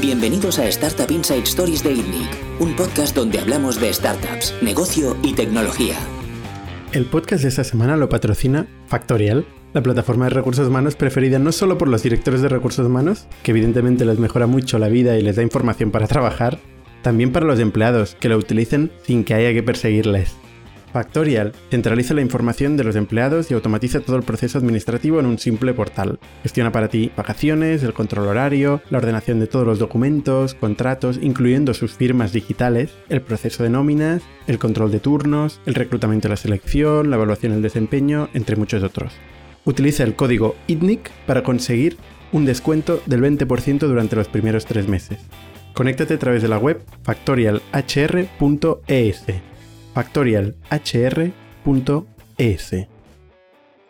Bienvenidos a Startup Inside Stories de ITNIC, un podcast donde hablamos de startups, negocio y tecnología. El podcast de esta semana lo patrocina Factorial, la plataforma de recursos humanos preferida no solo por los directores de recursos humanos, que evidentemente les mejora mucho la vida y les da información para trabajar, también para los empleados, que lo utilicen sin que haya que perseguirles. Factorial centraliza la información de los empleados y automatiza todo el proceso administrativo en un simple portal. Gestiona para ti vacaciones, el control horario, la ordenación de todos los documentos, contratos, incluyendo sus firmas digitales, el proceso de nóminas, el control de turnos, el reclutamiento y la selección, la evaluación del desempeño, entre muchos otros. Utiliza el código ITNIC para conseguir un descuento del 20% durante los primeros tres meses. Conéctate a través de la web factorialhr.es factorialhr.es.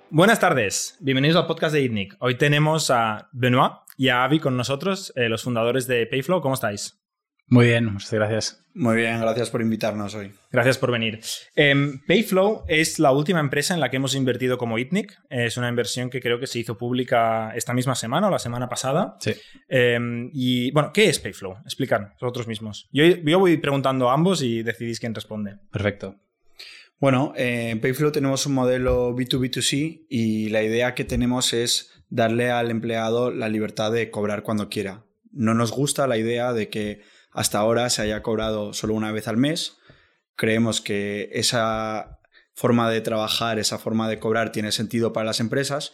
Buenas tardes, bienvenidos al podcast de ITNIC. Hoy tenemos a Benoit y a Avi con nosotros, eh, los fundadores de Payflow. ¿Cómo estáis? Muy bien, muchas gracias. Muy bien, gracias por invitarnos hoy. Gracias por venir. Em, Payflow es la última empresa en la que hemos invertido como ITNIC. Es una inversión que creo que se hizo pública esta misma semana o la semana pasada. Sí. Em, y bueno, ¿qué es Payflow? Explicar vosotros mismos. Yo, yo voy preguntando a ambos y decidís quién responde. Perfecto. Bueno, eh, en Payflow tenemos un modelo B2B2C y la idea que tenemos es darle al empleado la libertad de cobrar cuando quiera. No nos gusta la idea de que hasta ahora se haya cobrado solo una vez al mes. Creemos que esa forma de trabajar, esa forma de cobrar tiene sentido para las empresas,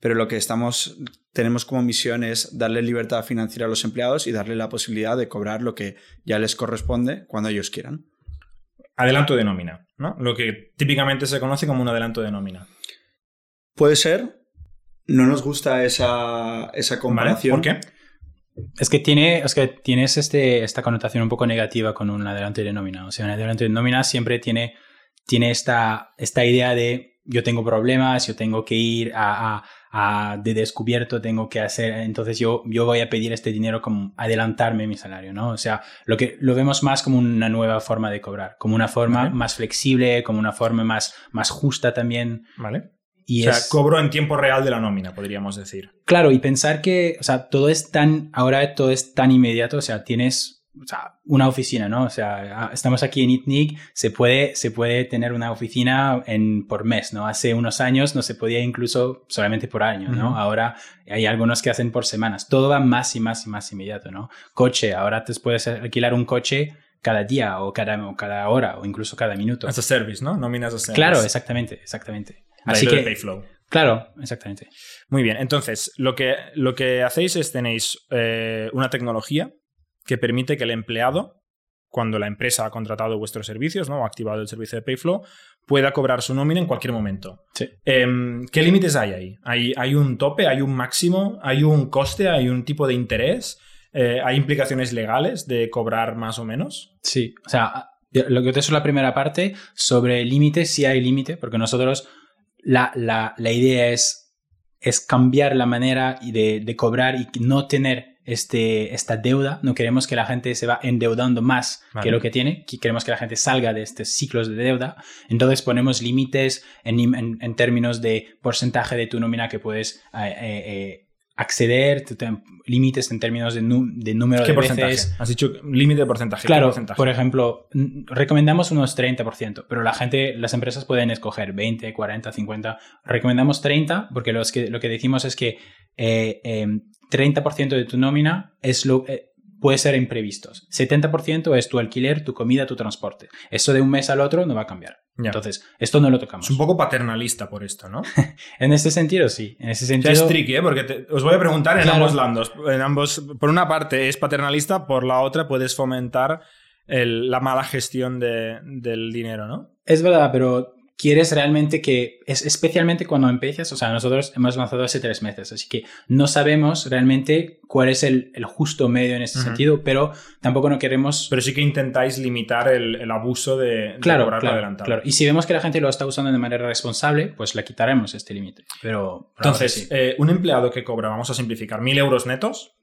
pero lo que estamos tenemos como misión es darle libertad financiera a los empleados y darle la posibilidad de cobrar lo que ya les corresponde cuando ellos quieran. Adelanto de nómina, ¿no? Lo que típicamente se conoce como un adelanto de nómina. Puede ser. No nos gusta esa, esa comparación. ¿Por qué? Es que, tiene, es que tienes este, esta connotación un poco negativa con un adelanto de nómina. O sea, un adelanto de nómina siempre tiene, tiene esta, esta idea de yo tengo problemas, yo tengo que ir a, a, de descubierto, tengo que hacer, entonces yo, yo voy a pedir este dinero como adelantarme mi salario, ¿no? O sea, lo que lo vemos más como una nueva forma de cobrar, como una forma Vale. más flexible, como una forma más, más justa también. ¿Vale? Y o sea, es- cobro en tiempo real de la nómina, podríamos decir. Claro, y pensar que, o sea, todo es tan, ahora todo es tan inmediato, o sea, tienes, o sea, una oficina, ¿no? O sea, estamos aquí en ITNIC, se puede, se puede tener una oficina en, por mes, ¿no? Hace unos años no se podía incluso solamente por año, ¿no? Ujú. Ahora hay algunos que hacen por semanas. Todo va más y más y más inmediato, ¿no? Coche, ahora te puedes alquilar un coche cada día o cada, o cada hora o incluso cada minuto. As a service, ¿no? Nóminas as a service. Claro, exactamente, exactamente. Así de que, Payflow. claro, exactamente. Muy bien, entonces lo que, lo que hacéis es tenéis eh, una tecnología que permite que el empleado, cuando la empresa ha contratado vuestros servicios ¿no? o ha activado el servicio de Payflow, pueda cobrar su nómina en cualquier momento. Sí. Em, ¿Qué límites hay ahí? ¿Hay, ¿Hay un tope? ¿Hay un máximo? ¿Hay un coste? ¿Hay un tipo de interés? Eh, ¿Hay implicaciones legales de cobrar más o menos? Sí, o sea, lo que te es la primera parte, sobre límites, sí hay límite, porque nosotros la, la, la idea es, es cambiar la manera de, de cobrar y no tener este, esta deuda. No queremos que la gente se va endeudando más Vale. que lo que tiene, que queremos que la gente salga de estos ciclos de deuda. Entonces ponemos límites en, en- en términos de porcentaje de tu nómina que puedes eh, eh, eh, acceder, te- te- límites en términos de, de número ¿Qué de porcentaje? veces. Has dicho límite de porcentaje. ¿Qué Claro, porcentaje? por ejemplo, recomendamos unos 30%, pero la gente, las empresas pueden escoger 20, 40, 50. Recomendamos 30 porque los que, lo que decimos es que eh, eh, 30% de tu nómina es lo, eh, puede ser imprevistos. 70% es tu alquiler, tu comida, tu transporte. Eso de un mes al otro no va a cambiar. Ya. Entonces, esto no lo tocamos. es un poco paternalista por esto, ¿no? En este sentido, sí. En ese O sea, sentido... es tricky, ¿eh? Porque te- os voy a preguntar en Claro. ambos landos. En ambos, por una parte es paternalista, por la otra puedes fomentar el- la mala gestión de- del dinero, ¿no? Es verdad, pero quieres realmente que, es especialmente cuando empiezas, o sea, nosotros hemos lanzado hace tres meses, así que no sabemos realmente cuál es el, el justo medio en este Ujú. sentido, pero tampoco no queremos... Pero sí que intentáis limitar el, el abuso de, de claro, cobrar claro, adelantado. claro. Y si vemos que la gente lo está usando de manera responsable, pues le quitaremos este límite. Pero... Entonces, sí. eh, un empleado que cobra, vamos a simplificar, mil euros netos,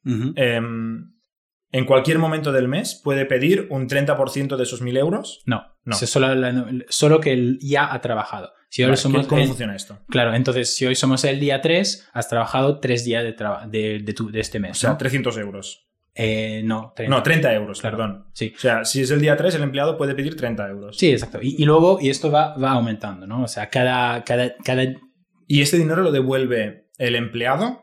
en cualquier momento del mes puede pedir un 30% de esos mil euros. no, no. Solo, la- solo que él ya ha trabajado. Si hoy Vale, somos ¿qué- ¿Cómo el- funciona esto? Claro, entonces si hoy somos el día 3, has trabajado tres días de, de, de tu- de este mes. O sea, ¿no? 300 euros. Eh, no, 30. No, 30 euros, Claro. perdón. Sí. O sea, si es el día 3, el empleado puede pedir 30 euros. Sí, exacto. Y, y luego, y esto va, va aumentando, ¿no? O sea, cada, cada, cada Y este dinero lo devuelve el empleado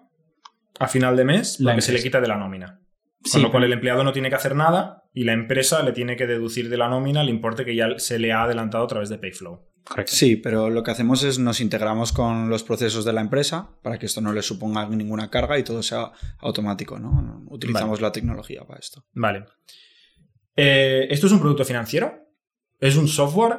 a final de mes La porque se le quita de la nómina. Con Sí, lo cual el empleado no tiene que hacer nada y la empresa le tiene que deducir de la nómina el importe que ya se le ha adelantado a través de Payflow. correcto. Sí, pero lo que hacemos es nos integramos con los procesos de la empresa para que esto no le suponga ninguna carga y todo sea automático, ¿no? Utilizamos la tecnología para esto. Vale. Eh, ¿Esto es un producto financiero? ¿Es un software?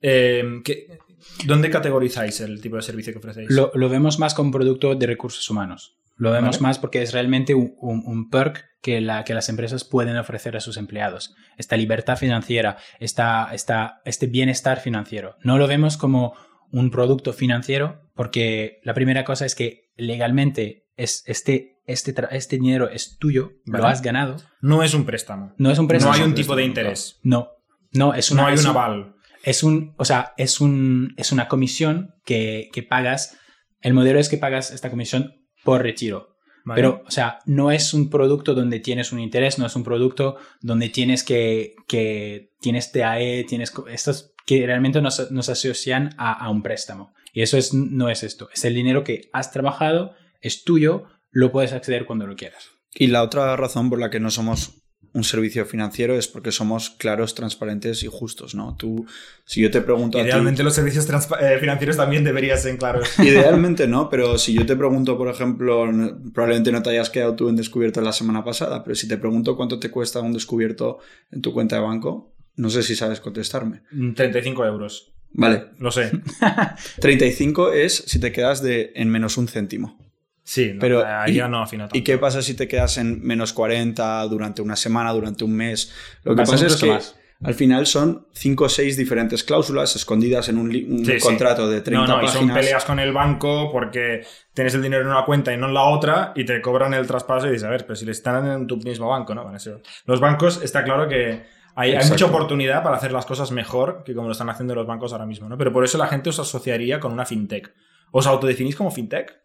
Eh, ¿qué- ¿Dónde categorizáis el tipo de servicio que ofrecéis? Lo, lo vemos más como producto de recursos humanos. Lo vemos Vale. más porque es realmente un, un- un perk que, la, que las empresas pueden ofrecer a sus empleados. Esta libertad financiera, esta, esta, este bienestar financiero. No lo vemos como un producto financiero porque la primera cosa es que legalmente es este, este, este dinero es tuyo, Vale. lo has ganado. No es un préstamo. No es un préstamo. no hay un tipo de interés. No, no, es una, no hay un un- aval. es un, o sea, es un, es una comisión que, que pagas. El modelo es que pagas esta comisión por retiro. ¿vale? Pero, o sea, no es un producto donde tienes un interés, no es un producto donde tienes que, que tienes TAE, tienes estos que realmente nos, nos asocian a, a un préstamo. Y eso es, no es esto. Es el dinero que has trabajado, es tuyo, lo puedes acceder cuando lo quieras. Y la otra razón por la que no somos un servicio financiero es porque somos claros, transparentes y justos, ¿no? Tú, si yo te pregunto a ti- Idealmente los servicios eh, financieros también deberían ser claros. Idealmente no, pero si yo te pregunto, por ejemplo, probablemente no te hayas quedado tú en descubierto la semana pasada, pero si te pregunto cuánto te cuesta un descubierto en tu cuenta de banco, no sé si sabes contestarme. Mm, 35 euros. Vale, Lo sé. 35 es si te quedas de, en menos un céntimo. Sí, no, Pero, ahí ¿y- ya no afino tanto. ¿Y qué pasa si te quedas en menos 40 durante una semana, durante un mes? Lo que pasa es que más. al final son 5 o 6 diferentes cláusulas escondidas en un, li- un Sí, sí. contrato de 30 No, no, y son peleas con el banco porque tienes el dinero en una cuenta y no en la otra y te cobran el traspaso y dices, a ver, pero si le están en tu mismo banco, ¿no? Van a ser- Los bancos, está claro que hay, hay mucha oportunidad para hacer las cosas mejor que como lo están haciendo los bancos ahora mismo, ¿no? Pero por eso la gente os asociaría con una fintech. ¿Os autodefinís como fintech?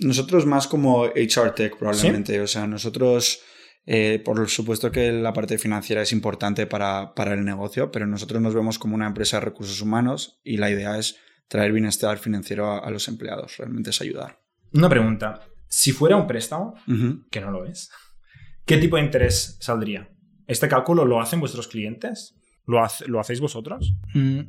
Nosotros más como HR Tech probablemente. O sea, nosotros, eh, por supuesto que la parte financiera es importante para, para el negocio, pero nosotros nos vemos como una empresa de recursos humanos y la idea es traer bienestar financiero a, a los empleados. Realmente es ayudar. Una pregunta. Si fuera un préstamo, que no lo es, ¿qué tipo de interés saldría? ¿Este cálculo lo hacen vuestros clientes? ¿Lo, hace- ¿lo hacéis vosotros? Mm,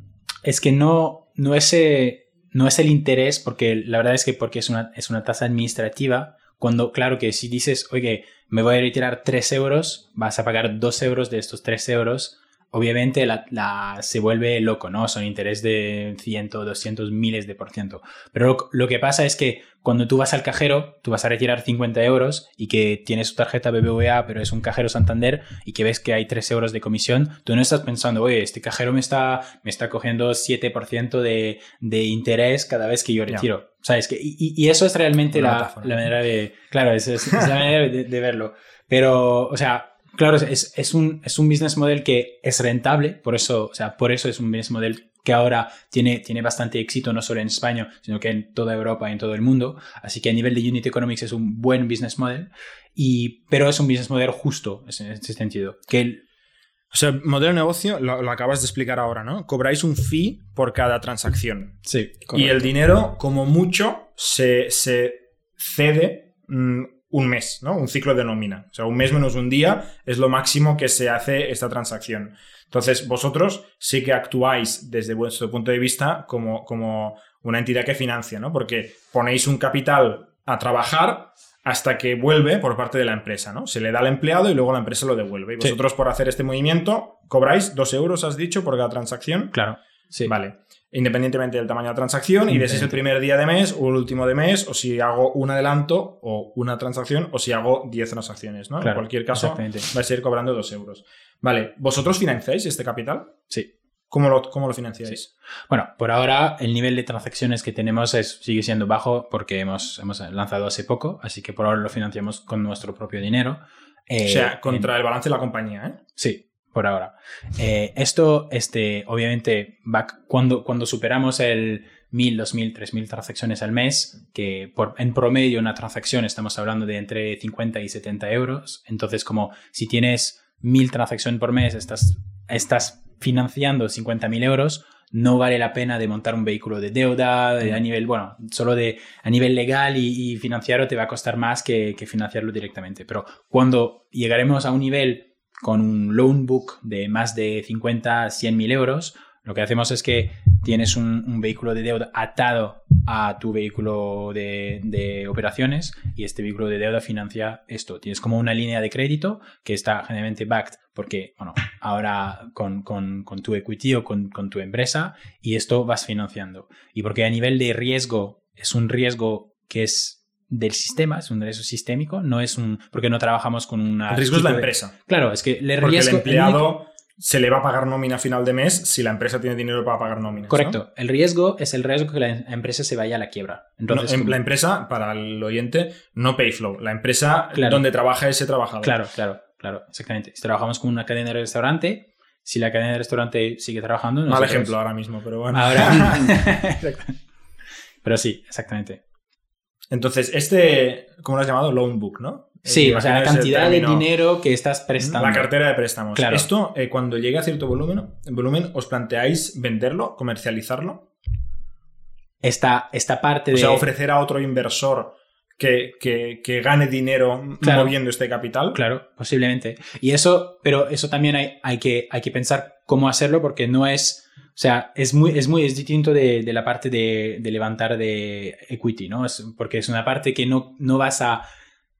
Es que no, no, es, eh, no es el interés, porque la verdad es que porque es una, es una tasa administrativa. Cuando, claro que si dices, oye, me voy a retirar 3 euros, vas a pagar 2 euros de estos 3 euros. Obviamente la, la- se vuelve loco, ¿no? Son interés de 100, 200, miles de por ciento. Pero lo, lo que pasa es que cuando tú vas al cajero, tú vas a retirar 50 euros y que tienes tu tarjeta BBVA, pero es un cajero Santander y que ves que hay 3 euros de comisión, tú no estás pensando, oye, este cajero me está, me está cogiendo 7% de, de interés cada vez que yo retiro. ¿Sabes? Que, y, eso es realmente la, la manera de... Claro, es, es- es la manera de, de verlo. Pero, o sea, claro, es, es, un, es un business model que es rentable, por eso, o sea, por eso es un business model que ahora tiene, tiene bastante éxito, no solo en España, sino que en toda Europa y en todo el mundo. Así que a nivel de Unit Economics es un buen business model, y, pero es un business model justo en este sentido. Que el- O sea, el modelo de negocio lo, lo acabas de explicar ahora, ¿no? Cobráis un fee por cada transacción. sí, Y el dinero, como mucho, se, se cede mm, un mes, ¿no? Un ciclo de nómina. O sea, un mes menos un día es lo máximo que se hace esta transacción. Entonces, vosotros sí que actuáis desde vuestro punto de vista como, como una entidad que financia, ¿no? Porque ponéis un capital a trabajar hasta que vuelve por parte de la empresa, ¿no? Se le da al empleado y luego la empresa lo devuelve. Y Sí. vosotros por hacer este movimiento cobráis dos euros, has dicho, por cada transacción. claro. Sí. Vale. Independientemente del tamaño de la transacción y de si es el primer día de mes o el último de mes o si hago un adelanto o una transacción o si hago 10 transacciones, ¿no? en cualquier caso vais a ir cobrando 2 euros. Vale. ¿Vosotros financiáis este capital? Sí. ¿Cómo lo, cómo lo financiáis? Bueno, por ahora el nivel de transacciones que tenemos es, sigue siendo bajo porque hemos, hemos lanzado hace poco, así que por ahora lo financiamos con nuestro propio dinero. Eh, o sea, en- contra el balance de la compañía, ¿eh? Sí, por ahora. Eh, esto, este, obviamente, va, cuando, cuando superamos el 1000, 2000, 3000 transacciones al mes, que por, en promedio una transacción estamos hablando de entre 50 y 70 euros. Entonces, como si tienes 1000 transacciones por mes, estás, estás financiando 50.000 euros, no vale la pena de montar un vehículo de deuda a nivel, bueno, solo de a nivel legal y, financiero te va a costar más que, que, financiarlo directamente. Pero cuando llegaremos a un nivel con un loan book de más de 50, 100 mil euros, lo que hacemos es que tienes un, vehículo de deuda atado a tu vehículo de, operaciones y este vehículo de deuda financia esto. Tienes como una línea de crédito que está generalmente backed porque, bueno, ahora con, tu equity o con, tu empresa y esto vas financiando. Y porque a nivel de riesgo es un riesgo que es del sistema, es un riesgo sistémico, no es un... porque no trabajamos con una... El riesgo es la empresa. Claro, es que el riesgo... el empleado se le va a pagar nómina a final de mes si la empresa tiene dinero para pagar nómina. Correcto. El riesgo es el riesgo que la empresa se vaya a la quiebra. Entonces, La empresa, para el oyente, no Payflow. La empresa donde trabaja ese trabajador. Claro, claro, claro, exactamente. Si trabajamos con una cadena de restaurante, si la cadena de restaurante sigue trabajando... Mal ejemplo ahora mismo, pero bueno. Ahora... pero sí, exactamente. Entonces, este, ¿cómo lo has llamado? Loan book, ¿no? Sí, o sea, la cantidad de dinero que estás prestando. La cartera de préstamos. Claro. Esto, eh, cuando llegue a cierto volumen, volumen, ¿os planteáis venderlo, comercializarlo? Esta, esta parte de. O sea, ofrecer a otro inversor que, que, gane dinero moviendo este capital. Claro, posiblemente. Y eso, pero eso también hay, hay, que, hay que pensar cómo hacerlo porque no es. O sea, es muy, es muy es distinto de, de la parte de, de, levantar de equity, ¿no? Es, porque es una parte que no, no vas a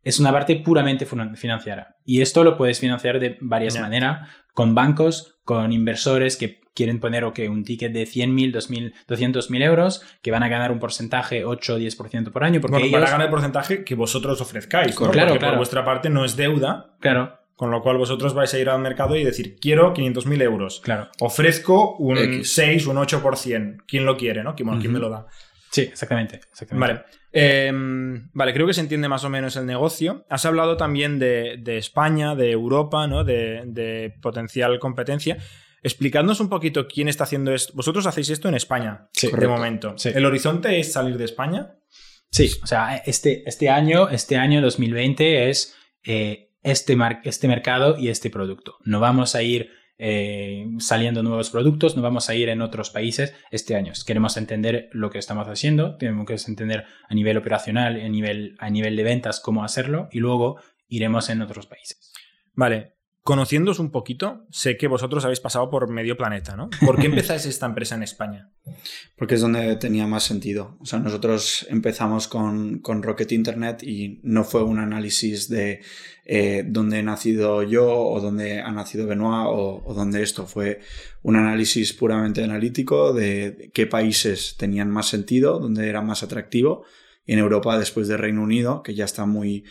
es una parte puramente financiera. Y esto lo puedes financiar de varias maneras, con bancos, con inversores que quieren poner okay, un ticket de 100.000, 2.000, 200.000 euros, que van a ganar un porcentaje 8 o 10% por año. Porque bueno, van a ganar el porcentaje que vosotros ofrezcáis, ¿no? claro, porque por vuestra parte no es deuda. Claro. Con lo cual vosotros vais a ir al mercado y decir, quiero 500.000 euros. Claro. Ofrezco un 6, un 8%. ¿Quién lo quiere, no? ¿Quién, ¿quién me lo da? Sí, exactamente. exactamente. Vale. Em, vale, creo que se entiende más o menos el negocio. Has hablado también de, España, de Europa, ¿no? De, potencial competencia. Explicadnos un poquito quién está haciendo esto. Vosotros hacéis esto en España, de momento. ¿El horizonte es salir de España? Sí, o sea, este, este año, este año 2020 es eh, este, este mercado y este producto. No vamos a ir eh, saliendo nuevos productos, no vamos a ir en otros países este año. Queremos entender lo que estamos haciendo, tenemos que entender a nivel operacional, a nivel, a nivel de ventas cómo hacerlo y luego iremos en otros países. Vale, Conociéndoos un poquito, sé que vosotros habéis pasado por medio planeta, ¿no? ¿Por qué empezáis esta empresa en España? Porque es donde tenía más sentido. O sea, nosotros empezamos con, Rocket Internet y no fue un análisis de eh, dónde he nacido yo o dónde ha nacido Benoit o, o dónde esto. Fue un análisis puramente analítico de qué países tenían más sentido, dónde era más atractivo. En Europa, después de Reino Unido, que ya está muy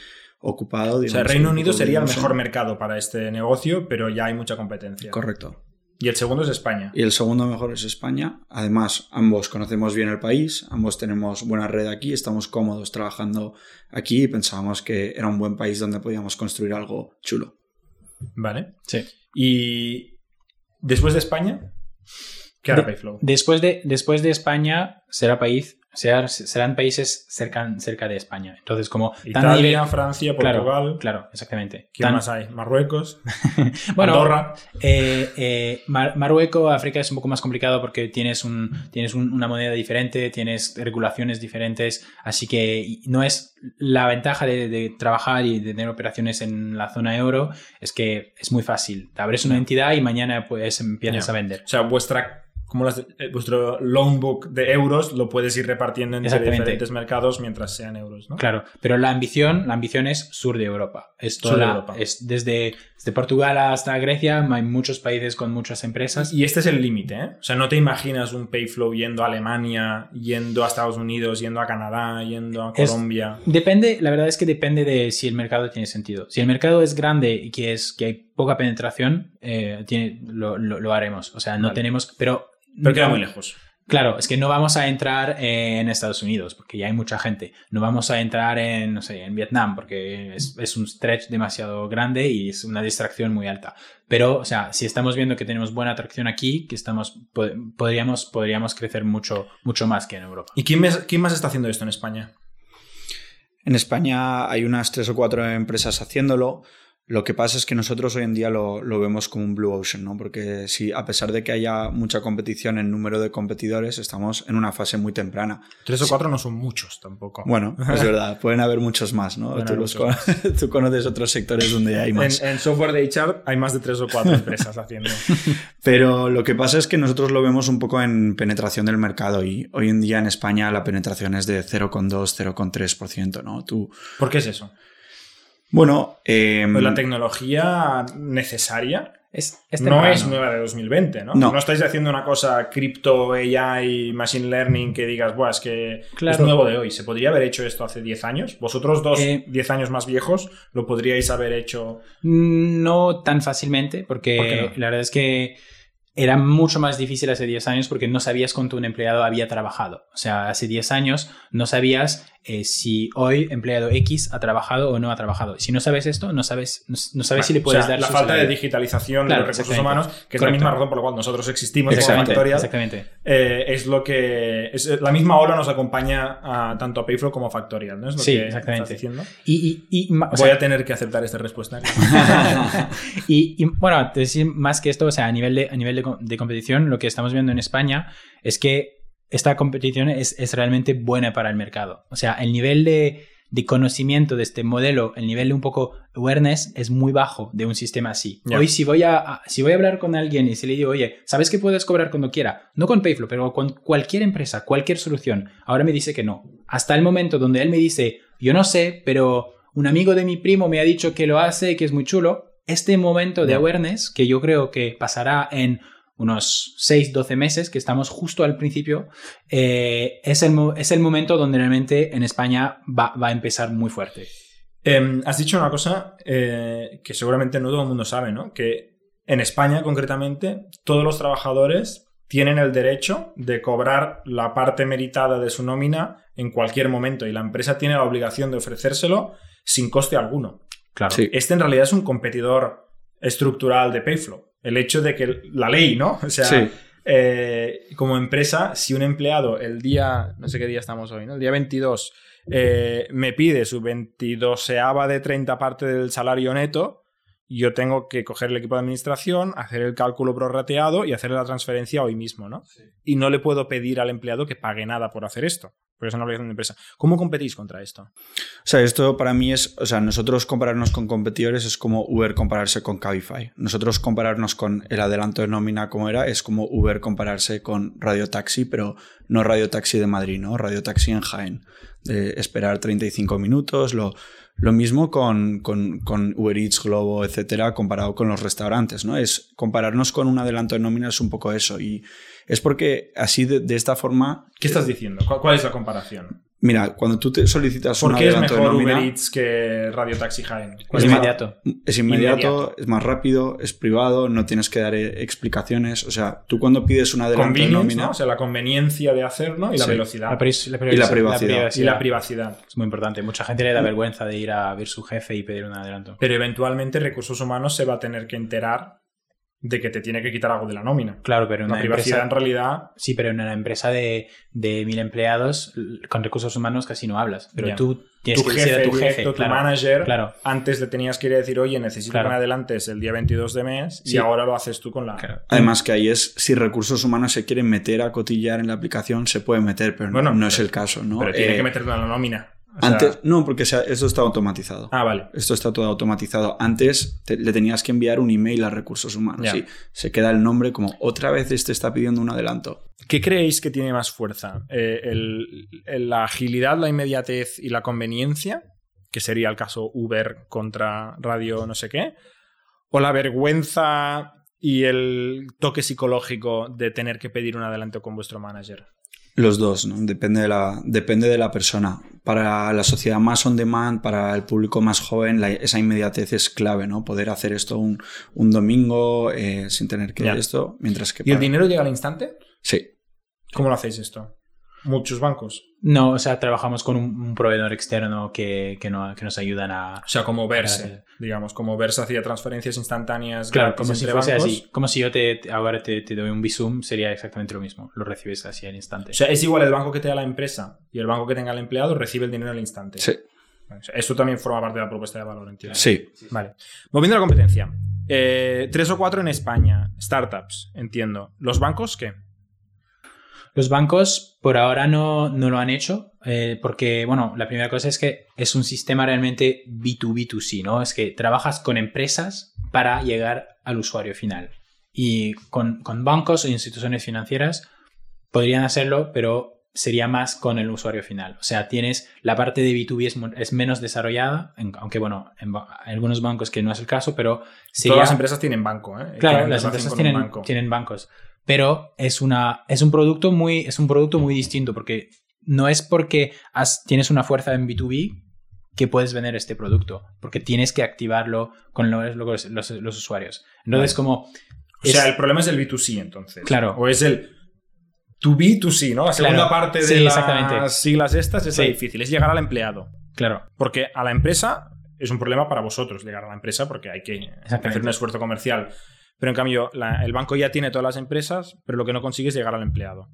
ocupado. o sea, Reino Unido sería el mejor mercado para este negocio, pero ya hay mucha competencia. Correcto. Y el segundo es España. Y el segundo mejor es España. Además, ambos conocemos bien el país, ambos tenemos buena red aquí, estamos cómodos trabajando aquí y pensábamos que era un buen país donde podíamos construir algo chulo. Vale. Sí. Y después de España, ¿qué hará Payflow? Después de, después de España será país serán países cerca, cerca de España. Entonces, como... Italia, Francia, Portugal... Claro, exactamente. ¿Qué más hay? Marruecos, bueno, Andorra... Eh, eh, Marruecos, África es un poco más complicado porque tienes, un, tienes una moneda diferente, tienes regulaciones diferentes, así que no es la ventaja de, trabajar y de tener operaciones en la zona euro, es que es muy fácil. Te abres una entidad y mañana pues empiezas a vender. O sea, vuestra como eh, vuestro loan book de euros lo puedes ir repartiendo entre diferentes mercados mientras sean euros, ¿no? Claro, pero la ambición, la ambición es sur de Europa. Es sur de Europa. Es desde, desde, Portugal hasta Grecia, hay muchos países con muchas empresas. Y este es el límite, ¿eh? O sea, no te imaginas un Payflow yendo a Alemania, yendo a Estados Unidos, yendo a Canadá, yendo a Colombia. depende, la verdad es que depende de si el mercado tiene sentido. Si el mercado es grande y que es que hay poca penetración, eh, tiene, lo, lo, haremos. O sea, no tenemos, pero pero queda muy lejos. Claro, es que no vamos a entrar en Estados Unidos porque ya hay mucha gente. No vamos a entrar en, no sé, en Vietnam porque es, es, un stretch demasiado grande y es una distracción muy alta. Pero, o sea, si estamos viendo que tenemos buena atracción aquí, que estamos, podríamos, podríamos crecer mucho, mucho más que en Europa. ¿Y quién, quién más está haciendo esto en España? En España hay unas tres o cuatro empresas haciéndolo. Lo que pasa es que nosotros hoy en día lo, lo, vemos como un blue ocean, ¿no? Porque si a pesar de que haya mucha competición en número de competidores, estamos en una fase muy temprana. Tres o cuatro no son muchos tampoco. Bueno, es verdad, pueden haber muchos más, ¿no? Tú, muchos más. tú, conoces otros sectores donde hay más. En, en, software de HR hay más de tres o cuatro empresas haciendo. Pero lo que pasa es que nosotros lo vemos un poco en penetración del mercado y hoy en día en España la penetración es de 0,2, 0,3%, ¿no? Tú... ¿Por qué es eso? Bueno, eh, pues la tecnología necesaria es, es no es nueva de 2020, ¿no? No. No estáis haciendo una cosa cripto, AI, machine learning que digas, Buah, es que Claro. es nuevo de hoy. ¿Se podría haber hecho esto hace 10 años? Vosotros dos, Eh, 10 años más viejos, lo podríais haber hecho. No tan fácilmente, porque ¿Por qué no? la verdad es que era mucho más difícil hace 10 años porque no sabías cuánto un empleado había trabajado. O sea, hace 10 años no sabías eh, si hoy empleado X ha trabajado o no ha trabajado. Si no sabes esto, no sabes, no, no sabes si le O puedes sea, dar la falta de digitalización Claro, de los recursos humanos, que es la misma razón por la cual nosotros existimos como Exactamente, Factorial, exactamente. eh, es lo que. Es, la misma ola nos acompaña a, tanto a Payflow como a Factorial, ¿no? Es lo Sí, que exactamente. estás diciendo. Y, y- o Voy sea, a tener que aceptar esta respuesta. y, y, bueno, decir más que esto, o sea, a nivel, de, a nivel de competición, lo que estamos viendo en España es que esta competición es, es realmente buena para el mercado. O sea, el nivel de, de conocimiento de este modelo, el nivel de un poco awareness es muy bajo de un sistema así. Hoy si voy a, a- si voy a hablar con alguien y si le digo, oye, ¿sabes que puedes cobrar cuando quiera? No con Payflow, pero con cualquier empresa, cualquier solución. Ahora me dice que no. Hasta el momento donde él me dice, yo no sé, pero un amigo de mi primo me ha dicho que lo hace, que es muy chulo. Este momento de awareness, que yo creo que pasará en unos 6, 12 meses, que estamos justo al principio, eh, es, el, es el momento donde realmente en España va, va a empezar muy fuerte. Em, has dicho una cosa eh, que seguramente no todo el mundo sabe, ¿no? Que en España, concretamente, todos los trabajadores tienen el derecho de cobrar la parte meritada de su nómina en cualquier momento y la empresa tiene la obligación de ofrecérselo sin coste alguno. Claro. Sí. Este en realidad es un competidor estructural de Payflow. El hecho de que la ley, ¿no? O sea, Sí. eh, como empresa, si un empleado el día, no sé qué día estamos hoy, ¿no? El día 22 eh, me pide su 22 de 30 parte del salario neto, yo tengo que coger el equipo de administración, hacer el cálculo prorrateado y hacer la transferencia hoy mismo, ¿no? Y no le puedo pedir al empleado que pague nada por hacer esto, porque es una obligación de empresa. ¿Cómo competís contra esto? O sea, esto para mí es, o sea, nosotros compararnos con competidores es como Uber compararse con Cabify. Nosotros compararnos con el adelanto de nómina como era es como Uber compararse con Radio Taxi, pero no Radio Taxi de Madrid, ¿no? Radio Taxi en Jaén. De esperar 35 minutos, lo, mismo con, con, con Uber Eats, Globo, etcétera, comparado con los restaurantes, ¿no? Es compararnos con un adelanto de nómina es un poco eso. Y es porque así de, de esta forma, ¿Qué estás diciendo? ¿Cuál, cuál es la comparación? mira, cuando tú te solicitas ¿Por un qué es mejor nómina, Uber Eats que Radio Taxi Jaén? Es ¿Cuál la- inmediato. Es inmediato, Inmediato. es más rápido, es privado, no tienes que dar eh, explicaciones. O sea, tú cuando pides un adelanto de nómina, ¿no? O sea, la conveniencia de hacerlo y la Sí. velocidad. La pris- la Y la privacidad- privacidad. y la privacidad. Es muy importante. Mucha gente le da vergüenza de ir a ver su jefe y pedir un adelanto. Pero eventualmente recursos humanos se va a tener que enterar de que te tiene que quitar algo de la nómina. Claro, pero en La una privacidad empresa... en realidad Sí, pero en una empresa de, de mil empleados con recursos humanos casi no hablas. Pero Ya. tú tienes tu que decir jefe, a tu directo, jefe. tu claro, manager, Claro. antes le tenías que ir a decir, oye, necesito Claro. que me adelantes el día 22 de mes Sí. y ahora lo haces tú con la... claro. además que ahí es, si recursos humanos se quieren meter a cotillar en la aplicación, se puede meter, pero no- Bueno, no es pero- el caso, ¿no? Pero tiene Eh, que meterlo en la nómina. O sea- antes, no, porque esto está automatizado. Ah, vale. Esto está todo automatizado. Antes te- le tenías que enviar un email a recursos humanos. Ya. Y se queda el nombre como otra vez este está pidiendo un adelanto. ¿Qué creéis que tiene más fuerza? Eh, el- el- ¿La agilidad, la inmediatez y la conveniencia? Que sería el caso Uber contra Radio no sé qué. ¿O la vergüenza y el toque psicológico de tener que pedir un adelanto con vuestro manager? Los dos, ¿no? Depende de la, depende de la persona. Para la sociedad más on demand, para el público más joven, la- esa inmediatez es clave, ¿no? Poder hacer esto un, un domingo eh, sin tener que Ya. esto, mientras que... ¿Y el dinero llega al instante? Sí. ¿Cómo lo hacéis esto? ¿Muchos bancos? No, o sea, trabajamos con un, un proveedor externo que, que, no- que nos ayudan a... O sea, como Verse, digamos, como Verse hacía transferencias instantáneas Claro, como si entre fuese bancos. así. Como si yo te, te- ahora te, te doy un Bizum, sería exactamente lo mismo. Lo recibes así al instante. O sea, es igual el banco que te da la empresa y el banco que tenga el empleado recibe el dinero al instante. Sí. O sea, Eso también forma parte de la propuesta de valor, entiendo. Sí. Vale. Volviendo a la competencia. Eh, tres o cuatro en España. Startups, entiendo. ¿Los bancos qué? Los bancos por ahora no, no lo han hecho eh, porque, bueno, la primera cosa es que es un sistema realmente B2B2C, ¿no? Es que trabajas con empresas para llegar al usuario final. Y con, con bancos o instituciones financieras podrían hacerlo, pero sería más con el usuario final. O sea, tienes la parte de B2B es, menos desarrollada, en- aunque bueno, en ba- algunos bancos que no es el caso, pero sería... Todas las empresas tienen banco, ¿eh? Claro, Tienen las empresas tienen, banco. tienen bancos. Pero es, una, es, un producto muy, es un producto muy distinto porque no es porque has- tienes una fuerza en B2B que puedes vender este producto, porque tienes que activarlo con los, los, los- los usuarios. Entonces, como... O sea, el problema es el B2C, entonces. Claro. O es el to B to C, ¿no? La segunda Claro. parte de Sí, las siglas estas es Sí. difícil, es llegar al empleado. Claro, Porque a la empresa es un problema para vosotros llegar a la empresa porque hay que hacer un esfuerzo comercial. Pero en cambio, la- el banco ya tiene todas las empresas, pero lo que no consigue es llegar al empleado.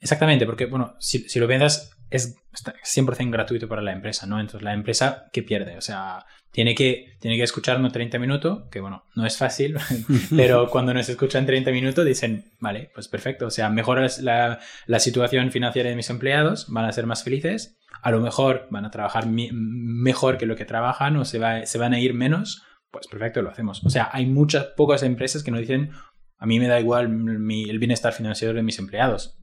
exactamente, porque, bueno, si, si lo piensas, es está 100% gratuito para la empresa, ¿no? Entonces, la empresa, ¿qué pierde? O sea, tiene que, tiene que escucharnos 30 minutos, que, bueno, no es fácil, pero cuando nos escuchan 30 minutos dicen, vale, pues perfecto, o sea, mejoras la, la situación financiera de mis empleados, van a ser más felices, a lo mejor van a trabajar mejor que lo que trabajan o se, va, se van a ir menos, pues perfecto, lo hacemos. O sea, hay muchas pocas empresas que nos dicen, a mí me da igual mi- el bienestar financiero de mis empleados.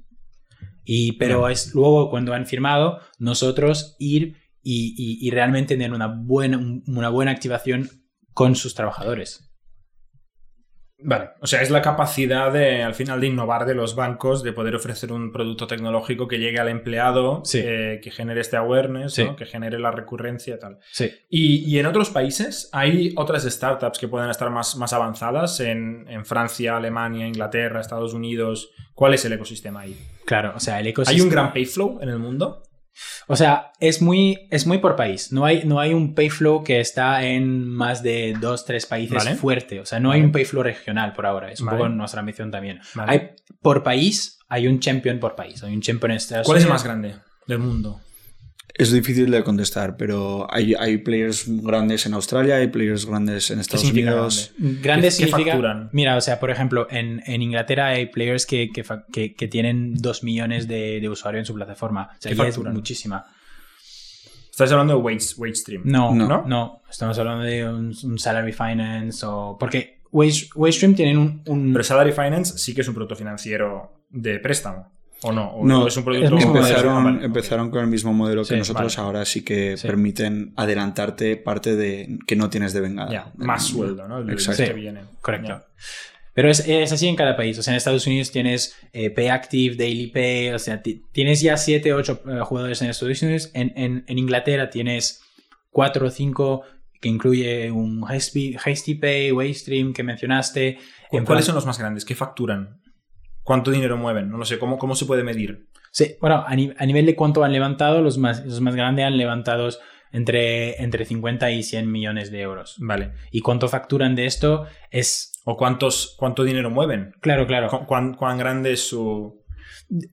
Y, pero es luego cuando han firmado, nosotros ir y, y- y realmente tener una buena, una buena activación con sus trabajadores. Vale. O sea, es la capacidad de, al final, de innovar de los bancos, de poder ofrecer un producto tecnológico que llegue al empleado, Sí. eh, que genere este awareness, Sí. ¿no? que genere la recurrencia y tal. Sí. Y, y en otros países hay otras startups que pueden estar más, más avanzadas en, en Francia, Alemania, Inglaterra, Estados Unidos. ¿Cuál es el ecosistema ahí? Claro, o sea, el ecosistema... ¿Hay un gran payflow en el mundo? O sea, es muy, es muy por país. No hay, no hay un payflow que está en más de dos, tres países Vale. fuerte. O sea, no hay un payflow regional por ahora. Es un Vale. poco nuestra ambición también. Hay, por país, hay un champion por país. Hay un champion en Estados ¿Cuál es el más grande del mundo? Es difícil de contestar, pero hay, hay players grandes en Australia, hay players grandes en Estados significa Unidos. Grande ¿Qué- qué significa. facturan? Mira, o sea, por ejemplo, en, en Inglaterra hay players que, que, que- que tienen dos millones de, de usuarios en su plataforma. O sea, ¿Qué ya es facturan? muchísima. Estás hablando de Wage, WageStream. No, No. no, no. Estamos hablando de un, un salary finance o. Porque Wage, WageStream tienen un. un- Pero Salary Finance sí que es un producto financiero de préstamo. ¿O no? ¿O No, es un producto. Empezaron, Ah, vale, empezaron con el mismo modelo Sí, que nosotros, vale. ahora sí que Sí. permiten adelantarte parte de que no tienes de vengada. Ya, más sueldo, ¿no? El Exacto. que viene. Correcto. Ya. Pero es, es así en cada país. O sea, en Estados Unidos tienes eh, Pay Active, Daily Pay. O sea, ti- tienes ya 7, 8 jugadores en Estados Unidos. En, en- en Inglaterra tienes 4 o 5 que incluye un Hasty, Hasty Pay, Wavestream que mencionaste. ¿Cu- En ¿Cuáles son los más grandes? ¿Qué facturan? ¿Cuánto dinero mueven? No lo sé. ¿Cómo, cómo se puede medir? Sí, bueno, a, ni- a nivel de cuánto han levantado, los más, los más grandes han levantado entre, entre 50 y 100 millones de euros. Vale. Y cuánto facturan de esto es, ¿O cuántos, cuánto dinero mueven? claro, claro. ¿Cu- ¿Cuán, cuán grande es su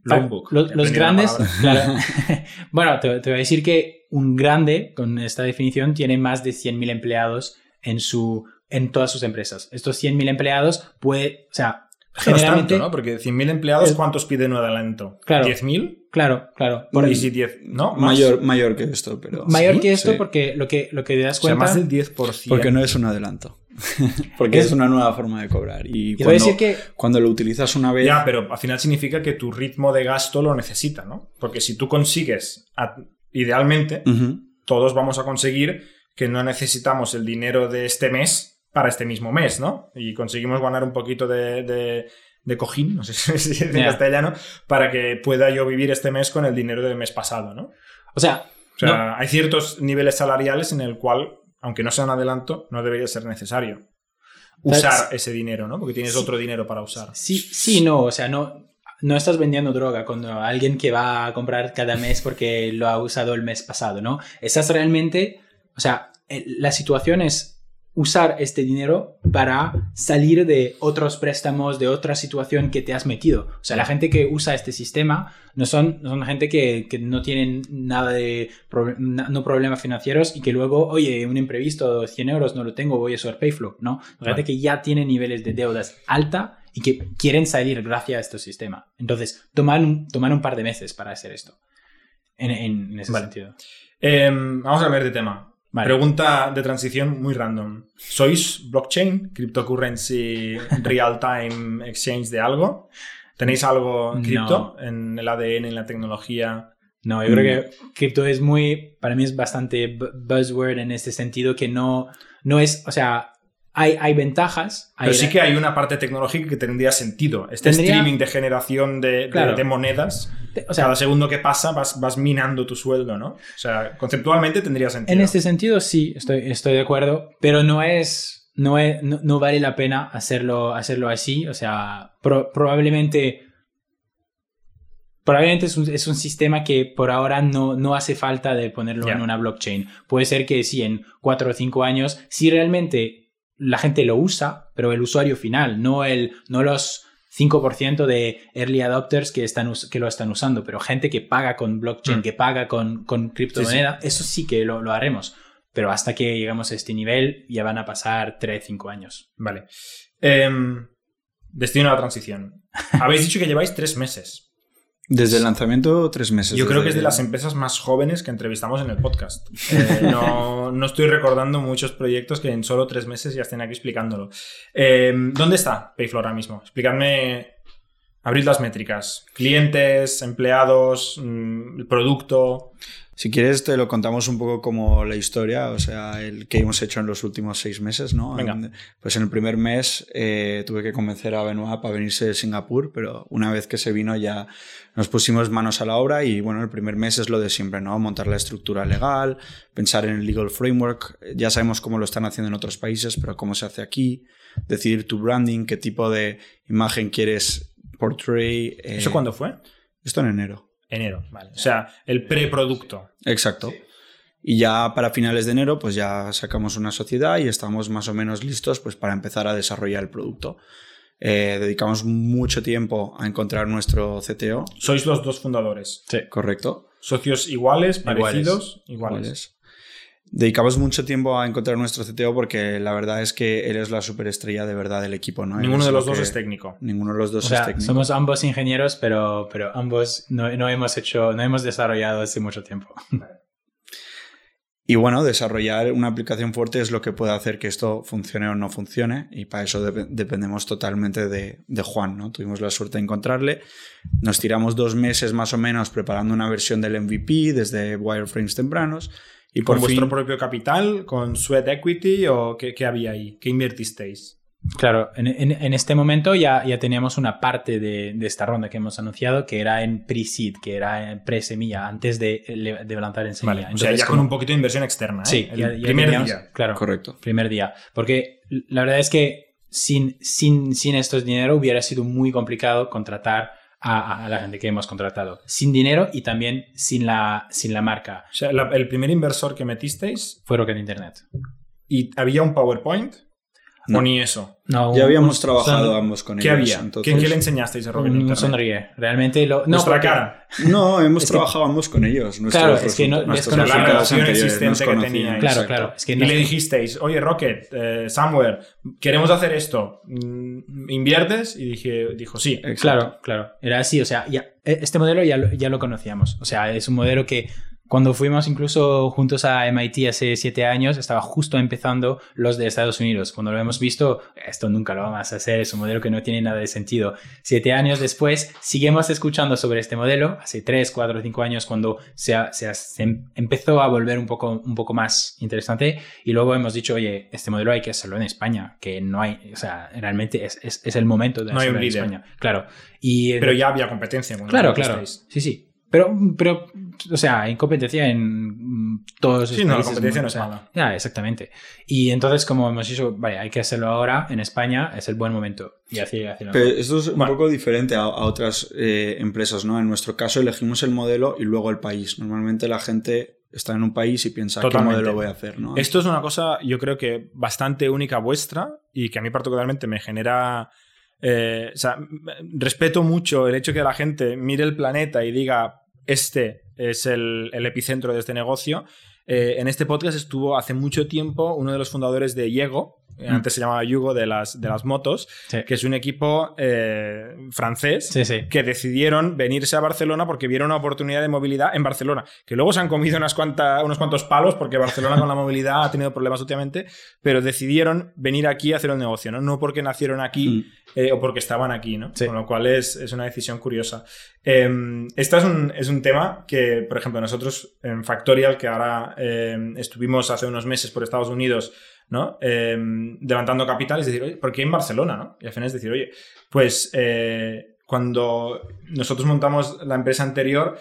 Fa- loan book? Los, grandes, claro. bueno, te, te voy a decir que un grande, con esta definición, tiene más de 100.000 empleados en, su, en todas sus empresas. Estos 100.000 empleados puede, o sea, Generalmente... tanto, ¿no? Porque 100.000 empleados, Es- ¿cuántos piden un adelanto? Claro. ¿10.000? Claro, claro. Por y si 10, ¿no? Más. Mayor, mayor que esto, pero. Mayor Sí, que esto sí. porque lo que, lo que te das O sea, cuenta... más del 10%. Porque no es un adelanto. Porque Es- es, una nueva forma de cobrar. Y Y cuando, decir que cuando lo utilizas una vez. Ya, pero al final significa que tu ritmo de gasto lo necesita, ¿no? Porque si tú consigues, a- idealmente, todos vamos a conseguir que no necesitamos el dinero de este mes para este mismo mes, ¿no? Y conseguimos ganar un poquito de, de- de cojín, no sé si dice en castellano, para que pueda yo vivir este mes con el dinero del mes pasado, ¿no? O sea, O sea, No. hay ciertos niveles salariales en el cual, aunque no sea un adelanto, no debería ser necesario usar That's- ese dinero, ¿no? Porque tienes Sí. otro dinero para usar. sí, sí, no, o sea, no. no estás vendiendo droga con alguien que va a comprar cada mes porque lo ha usado el mes pasado, ¿no? Estás realmente, o sea, eh, la situación es usar este dinero para salir de otros préstamos, de otra situación que te has metido. O sea, la gente que usa este sistema no son, son gente que, que no tienen nada de no problemas financieros y que luego, oye, un imprevisto de 100 euros no lo tengo, voy a usar Payflow, ¿no? La gente que ya tiene niveles de deudas alta y que quieren salir gracias a este sistema. Entonces, tomar un, tomar un par de meses para hacer esto. En, en, ese sentido. Em, vamos a ver de tema. Pregunta de transición muy random. ¿Sois blockchain, cryptocurrency, real-time exchange de algo? ¿Tenéis algo cripto en el ADN, en la tecnología? No, yo creo que mm. cripto es muy, para mí es bastante buzzword en este sentido que no, no es, o sea, hay, ventajas. Pero sí que hay una parte tecnológica que tendría sentido. Este streaming de generación de, monedas, o sea, cada segundo que pasa vas, vas, minando tu sueldo, ¿no? O sea, conceptualmente tendría sentido. En este sentido sí, estoy, estoy de acuerdo, pero no es... No, no, vale la pena hacerlo, hacerlo así. O sea, probablemente probablemente es un, es un, sistema que por ahora no, no hace falta de ponerlo en una blockchain. Puede ser que sí, en cuatro o cinco años, si realmente la gente lo usa, pero el usuario final, no, el, no los 5% de early adopters que, están, que lo están usando, pero gente que paga con blockchain, mm. que paga con, con criptomoneda, eso sí que lo, lo, haremos. Pero hasta que llegamos a este nivel ya van a pasar 3, 5 años. Vale. Em, destino a la transición. Habéis dicho que lleváis 3 meses. Desde el lanzamiento, tres meses. Yo creo que es de las empresas más jóvenes que entrevistamos en el podcast. Eh, no, no, estoy recordando muchos proyectos que en solo tres meses ya estén aquí explicándolo. Eh, ¿Dónde está Payflow ahora mismo? Explicadme, abrid las métricas. Clientes, empleados, mm, el producto. Si quieres, te lo contamos un poco como la historia, o sea, el que hemos hecho en los últimos seis meses, ¿no? pues en el primer mes eh, tuve que convencer a Benoit para venirse de Singapur, pero una vez que se vino ya nos pusimos manos a la obra y bueno, el primer mes es lo de siempre, ¿no? Montar la estructura legal, pensar en el legal framework, ya sabemos cómo lo están haciendo en otros países, pero cómo se hace aquí, decidir tu branding, qué tipo de imagen quieres portray. ¿Eso cuándo fue? Esto en enero. Enero, vale. O sea, el preproducto. Exacto. Y ya para finales de enero, pues ya sacamos una sociedad y estamos más o menos listos pues, para empezar a desarrollar el producto. Eh, dedicamos mucho tiempo a encontrar nuestro CTO. Sois los dos fundadores. Sí. Correcto. Socios iguales, parecidos, iguales dedicamos mucho tiempo a encontrar nuestro CTO porque la verdad es que él es la superestrella de verdad del equipo. ¿no? Ninguno de los dos es técnico. Ninguno de los dos es técnico. Somos ambos ingenieros, pero, pero ambos no, no, hemos hecho, no hemos desarrollado hace mucho tiempo. Y bueno, desarrollar una aplicación fuerte es lo que puede hacer que esto funcione o no funcione y para eso dependemos totalmente de, de, Juan, ¿no? Tuvimos la suerte de encontrarle, nos tiramos dos meses más o menos preparando una versión del MVP desde wireframes tempranos ¿Y por vuestro propio capital? ¿Con sweat equity? ¿O qué, había ahí? ¿Qué invertisteis? Claro, en, este momento ya, ya teníamos una parte de, esta ronda que hemos anunciado que era en pre-seed, que era en pre-semilla, antes de, de, lanzar en semilla. o sea, ya con un poquito de inversión externa. ¿eh? Sí, el primer día. Claro, correcto. Primer día. Porque la verdad es que sin, sin, sin estos dinero hubiera sido muy complicado contratar a, la gente que hemos contratado. Sin dinero y también sin la, sin la marca. O sea, el primer inversor que metisteis fue Rocket Internet. ¿Y había un PowerPoint? No. ni eso. No, ya habíamos trabajado ambos con ¿Qué había? ¿Qué, le enseñasteis a Rocket Internet? sonríe. Realmente lo. No, Nuestra cara. No, hemos trabajado ambos con ellos. Claro, es que no. Es la relación existente que teníais. Claro, claro. y le dijisteis, oye, Rocket, eh, Somewhere, queremos hacer esto. Mm, ¿Inviertes? Y dije, dijo, sí. Claro, claro. Era así. O sea, ya, e, este modelo ya ya lo conocíamos. O sea, es un modelo que cuando fuimos incluso juntos a MIT hace siete años, estaba justo empezando los de Estados Unidos. Cuando lo hemos visto, esto nunca lo vamos a hacer, es un modelo que no tiene nada de sentido. Siete años después, seguimos escuchando sobre este modelo, hace tres, cuatro, cinco años, cuando se, em, empezó a volver un poco, un poco más interesante. Y luego hemos dicho, oye, este modelo hay que hacerlo en España, que no hay, o sea, realmente es, es, el momento de hacerlo en España. Claro. Y, Pero ya había competencia. Claro, claro. Sí, sí. Pero, pero, o sea, hay competencia en mm, todos los Sí, no, la competencia no es mala. Ya, exactamente. Y entonces, como hemos dicho, vale, hay que hacerlo ahora en España, es el buen momento. Y así, así lo Pero esto es un Bueno. poco diferente a, a otras eh, empresas, ¿no? En nuestro caso elegimos el modelo y luego el país. Normalmente la gente está en un país y piensa Totalmente. qué modelo voy a hacer, ¿no? Esto es una cosa, yo creo que bastante única vuestra y que a mí particularmente me genera... eh, o sea, respeto mucho el hecho que la gente mire el planeta y diga, este es el, epicentro de este negocio. Eh, en este podcast estuvo hace mucho tiempo uno de los fundadores de Yego. Antes se llamaba Yugo, de las, de las motos, Sí. que es un equipo eh, francés Sí, sí. que decidieron venirse a Barcelona porque vieron una oportunidad de movilidad en Barcelona. Que luego se han comido unas cuanta- unos cuantos palos porque Barcelona con la movilidad ha tenido problemas últimamente, pero decidieron venir aquí a hacer el negocio, ¿no? No porque nacieron aquí eh, o porque estaban aquí, ¿no? Con lo cual es, es una decisión curiosa. Eh, este es un, es un tema que, por ejemplo, nosotros en Factorial, que ahora eh, estuvimos hace unos meses por Estados Unidos, ¿no? Eh, levantando capital, es decir, oye, ¿por qué en Barcelona, no? Y al final es decir, oye, pues eh, cuando nosotros montamos la empresa anterior,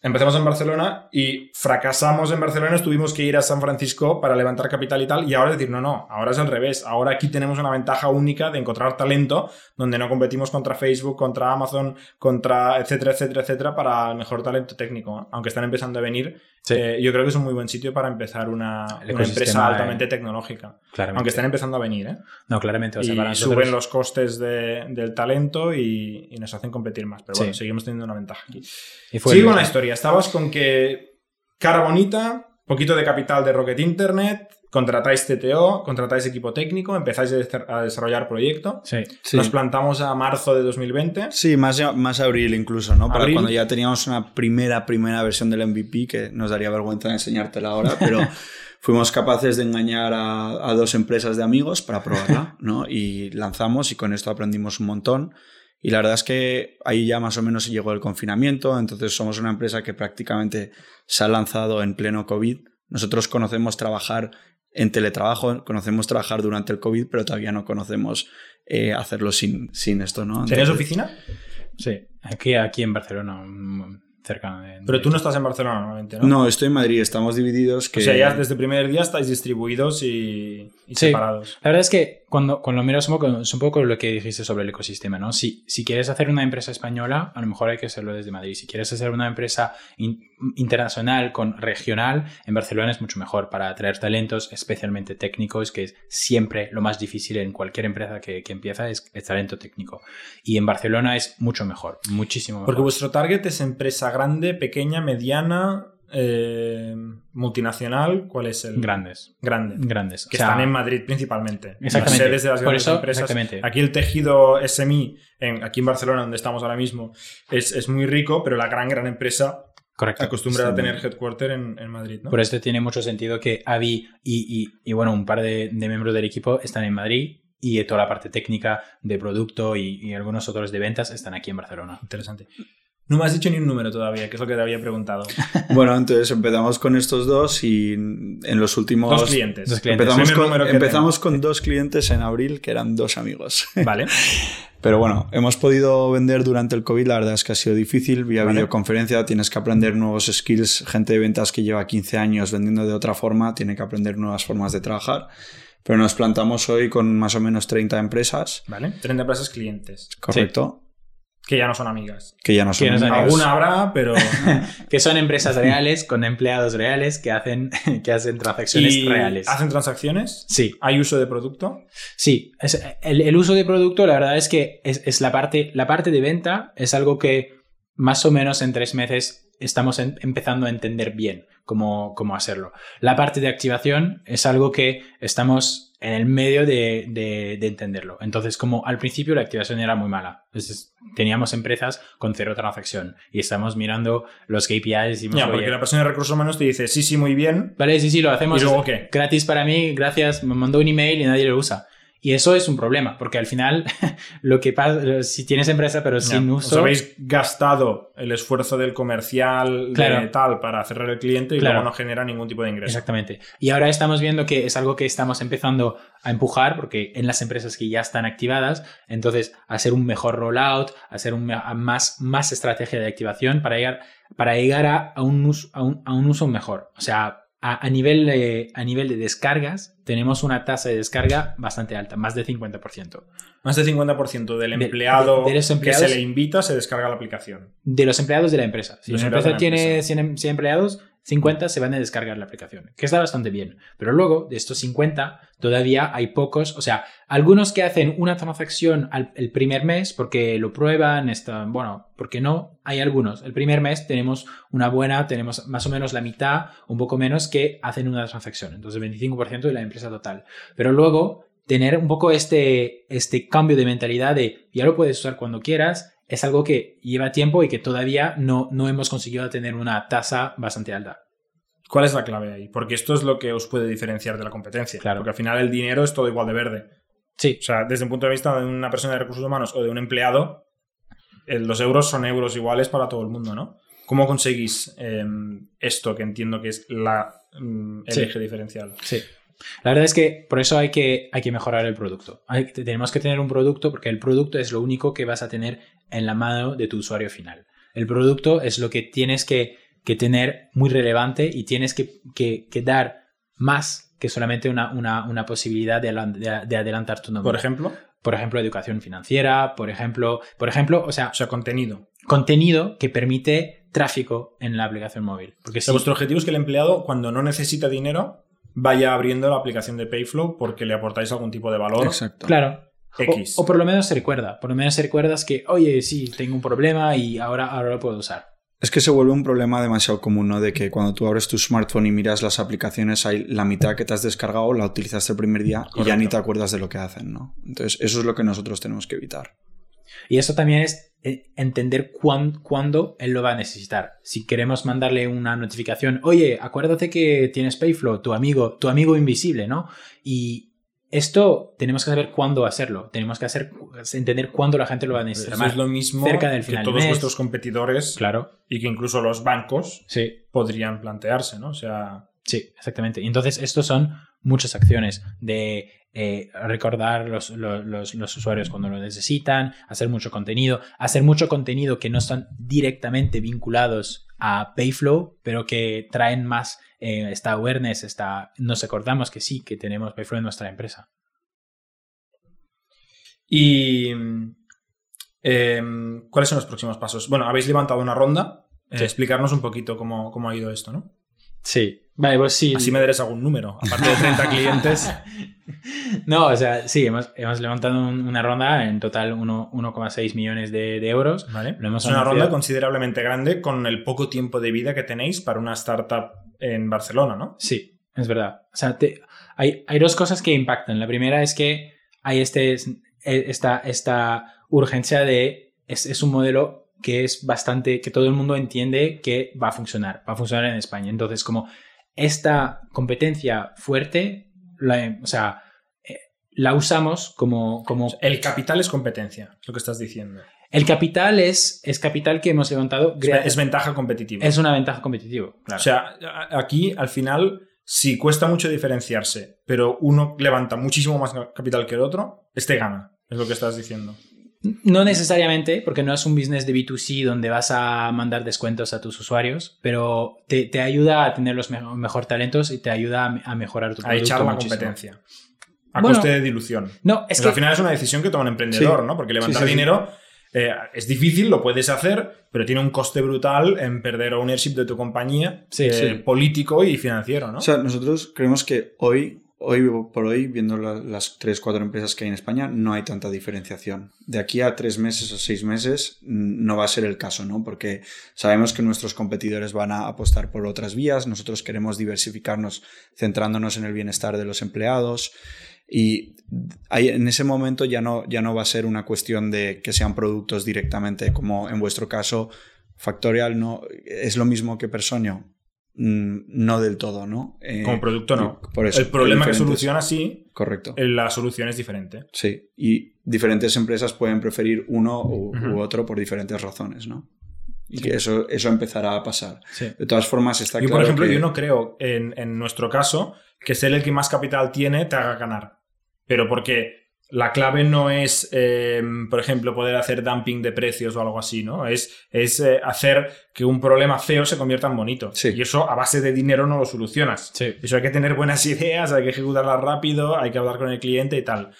empezamos en Barcelona y fracasamos en Barcelona, tuvimos que ir a San Francisco para levantar capital y tal, y ahora es decir, no, no, ahora es al revés, ahora aquí tenemos una ventaja única de encontrar talento donde no competimos contra Facebook, contra Amazon, contra etcétera, etcétera, etcétera, para el mejor talento técnico, aunque están empezando a venir. Sí. eh, yo creo que es un muy buen sitio para empezar una, empresa altamente eh, tecnológica. Claramente. Aunque están empezando a venir, ¿eh? No, claramente. O sea, y para nosotros- suben los costes de- del talento y, y nos hacen competir más. Pero bueno, Sí. seguimos teniendo una ventaja aquí. y fue Sigo con la historia. Estabas con que cara bonita, poquito de capital de Rocket Internet, contratáis CTO, contratáis equipo técnico, empezáis a des- a desarrollar proyecto. Sí. Sí. Nos plantamos a marzo de 2020. Sí, más, más abril incluso, ¿no? Para Abril. cuando ya teníamos una primera, primera versión del MVP, que nos daría vergüenza enseñártela ahora, pero fuimos capaces de engañar a, a dos empresas de amigos para probarla, ¿no? Y lanzamos y con esto aprendimos un montón. Y la verdad es que ahí ya más o menos llegó el confinamiento, entonces somos una empresa que prácticamente se ha lanzado en pleno COVID. Nosotros conocemos trabajar en teletrabajo, conocemos trabajar durante el COVID, pero todavía no conocemos eh, hacerlo sin, sin esto, ¿no? ¿Tenías oficina? Sí. Aquí, aquí en Barcelona, mm, cerca de. Pero tú no estás en Barcelona normalmente, ¿no? No, estoy en Madrid, estamos divididos. Que... O sea, ya desde el primer día estáis distribuidos y, y Sí. separados. La verdad es que cuando, cuando lo miras un poco, es un poco lo que dijiste sobre el ecosistema, ¿no? Si, si quieres hacer una empresa española, a lo mejor hay que hacerlo desde Madrid. Si quieres hacer una empresa in- internacional con regional, en Barcelona es mucho mejor para atraer talentos, especialmente técnicos, que es siempre lo más difícil en cualquier empresa que, que empieza, es el talento técnico. Y en Barcelona es mucho mejor, muchísimo mejor. Porque vuestro target es empresa grande, pequeña, mediana, eh, multinacional. ¿Cuál es el? Grandes. Grande. Grandes. Que O sea, están en Madrid principalmente. Exactamente. Las sedes de las grandes eso, empresas. Aquí el tejido SMI, en, aquí en Barcelona, donde estamos ahora mismo, es, es muy rico, pero la gran, gran empresa Correcto. acostumbra Sí, a tener headquarter en, en Madrid. ¿no? Por esto tiene mucho sentido que Avi y, y- y, bueno, un par de, de miembros del equipo están en Madrid y toda la parte técnica de producto y, y algunos otros de ventas están aquí en Barcelona. Interesante. No me has dicho ni un número todavía, que es lo que te había preguntado. Bueno, entonces empezamos con estos dos y en los últimos... Dos clientes. Dos clientes. Empezamos, con, empezamos con dos clientes en abril que eran dos amigos. Vale. Pero bueno, hemos podido vender durante el COVID, la verdad es que ha sido difícil. Vía Vale. videoconferencia tienes que aprender nuevos skills. Gente de ventas que lleva 15 años vendiendo de otra forma tiene que aprender nuevas formas de trabajar. Pero nos plantamos hoy con más o menos 30 empresas, Vale. 30 empresas clientes, correcto, que ya no son amigas. que ya no son amigos. Alguna habrá, pero. Que son empresas reales con empleados reales que hacen, que hacen transacciones ¿Y reales. ¿Hacen transacciones? Sí, ¿Hay uso de producto? Sí, es- el, el uso de producto, la verdad es que es, es la, parte, la parte de venta es algo que más o menos en tres meses estamos en- empezando a entender bien cómo, cómo hacerlo. La parte de activación es algo que estamos en el medio de, de- de entenderlo. Entonces, como al principio la activación era muy mala. Entonces, teníamos empresas con cero transacción y estamos mirando los KPIs y Ya, "Oye, porque la persona de recursos humanos te dice, sí, sí, muy bien. Vale, sí, sí, lo hacemos. ¿Y luego qué? Gratis para mí, gracias. Me mandó un email y nadie lo usa. Y eso es un problema, porque al final lo que pasa, si tienes empresa pero sin uso... Os habéis gastado el esfuerzo del comercial de tal para cerrar el cliente y Claro. luego no genera ningún tipo de ingreso. Exactamente. Y ahora estamos viendo que es algo que estamos empezando a empujar, porque en las empresas que ya están activadas, entonces hacer un mejor rollout, hacer un, más, más estrategia de activación para llegar, para llegar a, a un uso, a, un, a un uso mejor. O sea, a, a nivel de, a nivel de descargas, tenemos una tasa de descarga bastante alta, más de 50%. Más del 50% del De- empleado de- que se le invita se descarga la aplicación. De los empleados de la empresa. Si Los una empresa tiene empresa. 100, em- 100 empleados, 50 se van a descargar la aplicación, que está bastante bien. Pero luego, de estos 50, todavía hay pocos, o sea, algunos que hacen una transacción al, el primer mes porque lo prueban, están, bueno, porque no, hay algunos. El primer mes tenemos una buena, tenemos más o menos la mitad, un poco menos, que hacen una transacción. Entonces, 25% de la empresa total. Pero luego, tener un poco este, este cambio de mentalidad de ya lo puedes usar cuando quieras, es algo que lleva tiempo y que todavía no, no hemos conseguido tener una tasa bastante alta. ¿Cuál es la clave ahí? Porque esto es lo que os puede diferenciar de la competencia. Claro. Porque al final el dinero es todo igual de verde. Sí, O sea, desde un punto de vista de una persona de recursos humanos o de un empleado, eh, los euros son euros iguales para todo el mundo, ¿no? ¿Cómo conseguís eh, esto que entiendo que es la, mm, el Sí. eje diferencial? sí. La verdad es que por eso hay que, hay que mejorar el producto. Hay- tenemos que tener un producto porque el producto es lo único que vas a tener en la mano de tu usuario final. El producto es lo que tienes que, que tener muy relevante y tienes que, que- que dar más que solamente una, una- una posibilidad de, de- de adelantar tu nombre. Por ejemplo, por ejemplo, educación financiera, por ejemplo, por ejemplo, o sea, o sea, contenido. contenido que permite tráfico en la aplicación móvil. Porque O sea, si, vuestro objetivo es que el empleado, cuando no necesita dinero, vaya abriendo la aplicación de Payflow porque le aportáis algún tipo de valor Exacto. claro, X. o por lo menos se recuerda, por lo menos se recuerdas que, oye, sí, tengo un problema y ahora, ahora lo puedo usar. Es que se vuelve un problema demasiado común, ¿no? De que cuando tú abres tu smartphone y miras las aplicaciones, hay la mitad que te has descargado, la utilizaste el primer día y ya ni te acuerdas de lo que hacen, ¿no? Entonces, eso es lo que nosotros tenemos que evitar. Y eso también es eh, entender cuán- cuándo él lo va a necesitar. Si queremos mandarle una notificación, oye, acuérdate que tienes Payflow, tu amigo, tu amigo invisible, ¿no? Y esto tenemos que saber cuándo hacerlo. Tenemos que hacer, entender cuándo la gente lo va a necesitar. Eso es lo mismo cerca del que final todos mes. vuestros competidores Claro, y que incluso los bancos sí. podrían plantearse, ¿no? O sea, Sí, exactamente. Y entonces, estos son muchas acciones de eh, recordar los, los- los- los usuarios cuando lo necesitan, hacer mucho contenido, hacer mucho contenido que no están directamente vinculados a Payflow, pero que traen más eh, esta awareness, esta, nos acordamos que sí, que tenemos Payflow en nuestra empresa. y em, ¿cuáles son los próximos pasos? Bueno, habéis levantado una ronda. Eh, Sí. explicarnos un poquito cómo, cómo ha ido esto, ¿no? Sí, vale, pues sí. Así me daréis algún número. Aparte de 30 clientes. No, o sea, sí, hemos, hemos levantado un- una ronda en total uno- 1,6 millones de, de euros. ¿vale? Lo hemos es una ronda considerablemente grande con el poco tiempo de vida que tenéis para una startup en Barcelona, ¿no? Sí, es verdad. O sea, te- hay, hay dos cosas que impactan. La primera es que hay este, esta, esta urgencia de... Es, es un modelo que es bastante... que todo el mundo entiende que va a funcionar. Va a funcionar en España. Entonces, como esta competencia fuerte, la, o sea, eh, la usamos como... como El capital es competencia, es lo que estás diciendo. el capital es, es capital que hemos levantado. Es, ventaja competitiva. es una ventaja competitiva. Claro. O sea, aquí al final, si cuesta mucho diferenciarse, pero uno levanta muchísimo más capital que el otro, este gana, es lo que estás diciendo. No necesariamente, porque no es un business de B2C donde vas a mandar descuentos a tus usuarios, pero te, te ayuda a tener los me- mejor talentos y te ayuda a, me- a mejorar tu A producto echar la muchísimo. competencia. A Bueno, coste de dilución. No, es Pues que al final es una decisión que toma un emprendedor, Sí. ¿no? Porque levantar Sí, sí, sí. dinero eh, es difícil, lo puedes hacer, pero tiene un coste brutal en perder ownership de tu compañía, Sí, eh, sí. político y financiero, ¿no? O sea, nosotros creemos que hoy, hoy por hoy, viendo la- las tres, cuatro empresas que hay en España, no hay tanta diferenciación. De aquí a tres meses o seis meses no va a ser el caso, ¿no? Porque sabemos que nuestros competidores van a apostar por otras vías, nosotros queremos diversificarnos centrándonos en el bienestar de los empleados. Y ahí, en ese momento ya no, ya no va a ser una cuestión de que sean productos directamente, como en vuestro caso, Factorial no es lo mismo que Personio. Mm, no del todo, ¿no? Eh, Como producto no. Por eso. el problema que soluciona sí, Correcto. eh, la solución es diferente. Sí, y diferentes empresas pueden preferir uno u, otro por diferentes razones, ¿no? Y que eso, eso empezará a pasar. Sí. De todas formas, está Yo, claro por ejemplo, que- yo no creo en, en nuestro caso que ser el que más capital tiene te haga ganar. Pero porque la clave no es, eh, por ejemplo, poder hacer dumping de precios o algo así, ¿no? Es, es eh, hacer que un problema feo se convierta en bonito. Sí. Y eso a base de dinero no lo solucionas. Sí. Eso hay que tener buenas ideas, hay que ejecutarlas rápido, hay que hablar con el cliente y tal.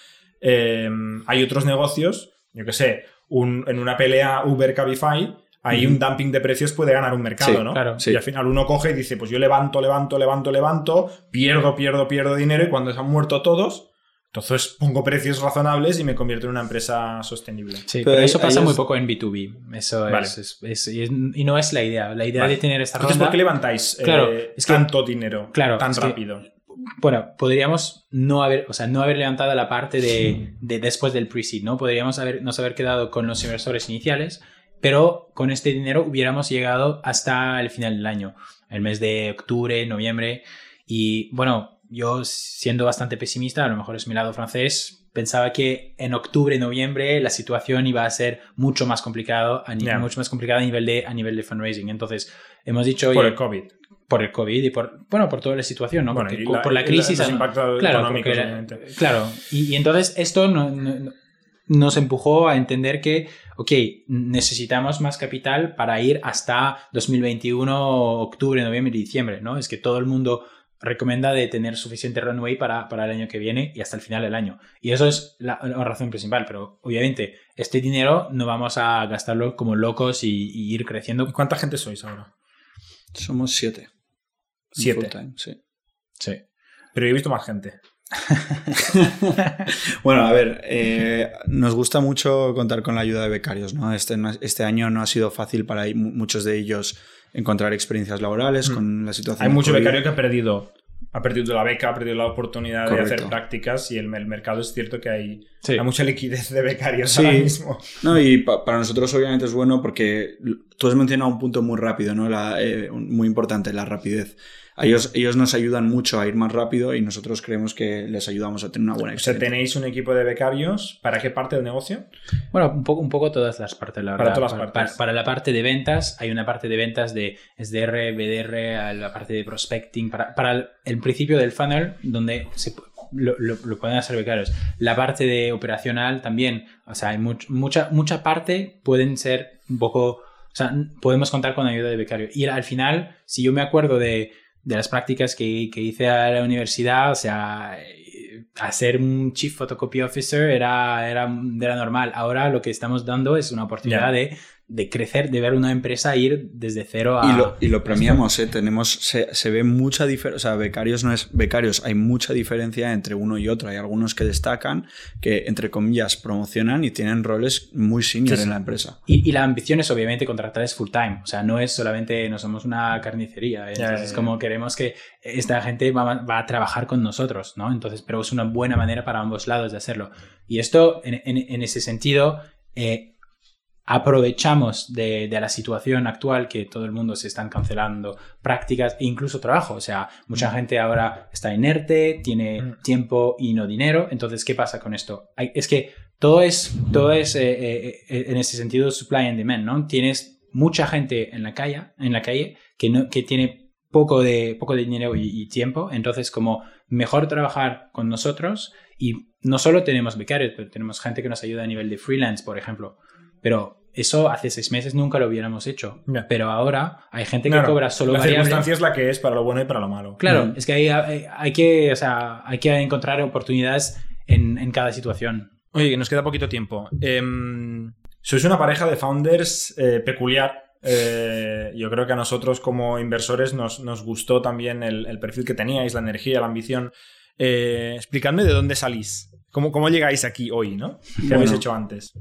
Eh, hay otros negocios, yo que sé, un- en una pelea Uber-Cabify, ahí Ujú. un dumping de precios puede ganar un mercado, Sí, ¿no? claro. Sí. Y al final uno coge y dice, pues yo levanto, levanto, levanto, levanto, pierdo, pierdo, pierdo dinero y cuando se han muerto todos, entonces pongo precios razonables y me convierto en una empresa sostenible. Sí, Pero eso pasa muy poco en B2B. Eso Vale. es, es- es- y es- y no es la idea. La idea Vale. de tener esta Entonces, ronda... ¿por qué levantáis eh, Claro, es que- tanto dinero Claro, tan es que- rápido? Bueno, podríamos no haber, o sea, no haber levantado la parte de, de después del pre-seed, ¿no? Podríamos haber, nos haber quedado con los inversores iniciales, pero con este dinero hubiéramos llegado hasta el final del año, el mes de octubre, noviembre. Y bueno, yo siendo bastante pesimista, a lo mejor es mi lado francés, pensaba que en octubre, noviembre la situación iba a ser mucho más complicado, a ni- Ya. mucho más complicada a nivel de a nivel de fundraising. Entonces hemos dicho Por el COVID. por el COVID y por bueno por toda la situación, ¿no? Bueno, Porque la- por la crisis los impactos Claro, económicos, porque- obviamente. Claro, y, y entonces esto no- nos empujó a entender que, ok, necesitamos más capital para ir hasta 2021, octubre, noviembre y diciembre, ¿no? Es que todo el mundo recomienda de tener suficiente runway para, para el año que viene y hasta el final del año. Y eso es la, la razón principal, pero obviamente este dinero no vamos a gastarlo como locos y, y ir ¿Y creciendo. cuánta gente sois ahora? Somos siete. Siete. full time, sí. Sí. Pero yo he visto más gente. Bueno, a ver, eh, nos gusta mucho contar con la ayuda de becarios, ¿no? Este, este año no ha sido fácil para muchos de ellos encontrar experiencias laborales Mm. con la situación. Hay mucho COVID. becario que ha perdido, ha perdido la beca, ha perdido la oportunidad de hacer prácticas y el, el mercado es cierto que hay, Sí. hay mucha liquidez de becarios Sí. ahora mismo. No, y pa- para nosotros obviamente es bueno porque tú has mencionado un punto muy rápido, ¿no? La, eh, muy importante, la rapidez. Ellos, ellos nos ayudan mucho a ir más rápido y nosotros creemos que les ayudamos a tener una buena O sea, experiencia. tenéis un equipo de becarios. ¿Para qué parte del negocio? Bueno, un poco, un poco todas las partes, la Para verdad. todas las para, partes. para- para la parte de ventas, hay una parte de ventas de SDR, BDR, a la parte de prospecting, para, para el, el principio del funnel, donde se, lo, lo- lo pueden hacer becarios. La parte de operacional también, o sea, hay much- mucha, mucha parte pueden ser un poco, o sea, podemos contar con ayuda de becario. Y al final, si yo me acuerdo de, de las prácticas que, que hice a la universidad, o sea, eh, hacer un Chief Photocopy Officer era, era, era normal. Ahora lo que estamos dando es una oportunidad de, de crecer, de ver una empresa ir desde cero a... Y lo, y lo premiamos, ¿eh? Tenemos, se, se ve mucha diferencia, o sea, becarios no es becarios, hay mucha diferencia entre uno y otro. Hay algunos que destacan, que entre comillas promocionan y tienen roles muy senior Sí, sí. en la empresa. Y, y la ambición es obviamente contratarles full time. O sea, no es solamente no somos una carnicería. ¿eh? Ya, Entonces, ya, es como queremos que esta gente va, va a trabajar con nosotros, ¿no? Entonces, pero es una buena manera para ambos lados de hacerlo. Y esto, en, en- en ese sentido, eh, aprovechamos de, de la situación actual que todo el mundo se están cancelando prácticas e incluso trabajo. O sea, mucha gente ahora está inerte, tiene Mm. tiempo y no dinero. Entonces, ¿qué pasa con esto? Hay- es que todo es, todo es eh, eh, eh, en ese sentido supply and demand, ¿no? Tienes mucha gente en la calle, en la calle que, no, que tiene poco de, poco de dinero y, y tiempo. Entonces, como mejor trabajar con nosotros y no solo tenemos becarios, pero tenemos gente que nos ayuda a nivel de freelance, por ejemplo. Pero eso hace seis meses nunca lo hubiéramos hecho. Pero ahora hay gente que Claro, cobra solo La variable. circunstancia es la que es para lo bueno y para lo malo. Claro, Mm. es que hay, hay, hay que, o sea, hay que encontrar oportunidades en, en cada situación. Oye, nos queda poquito tiempo. Em, sois una pareja de founders eh, peculiar. Eh, yo creo que a nosotros como inversores nos, nos gustó también el, el perfil que teníais, la energía, la ambición. Eh, explicadme de dónde salís. ¿Cómo, cómo llegáis aquí hoy, no? ¿Qué habéis hecho antes?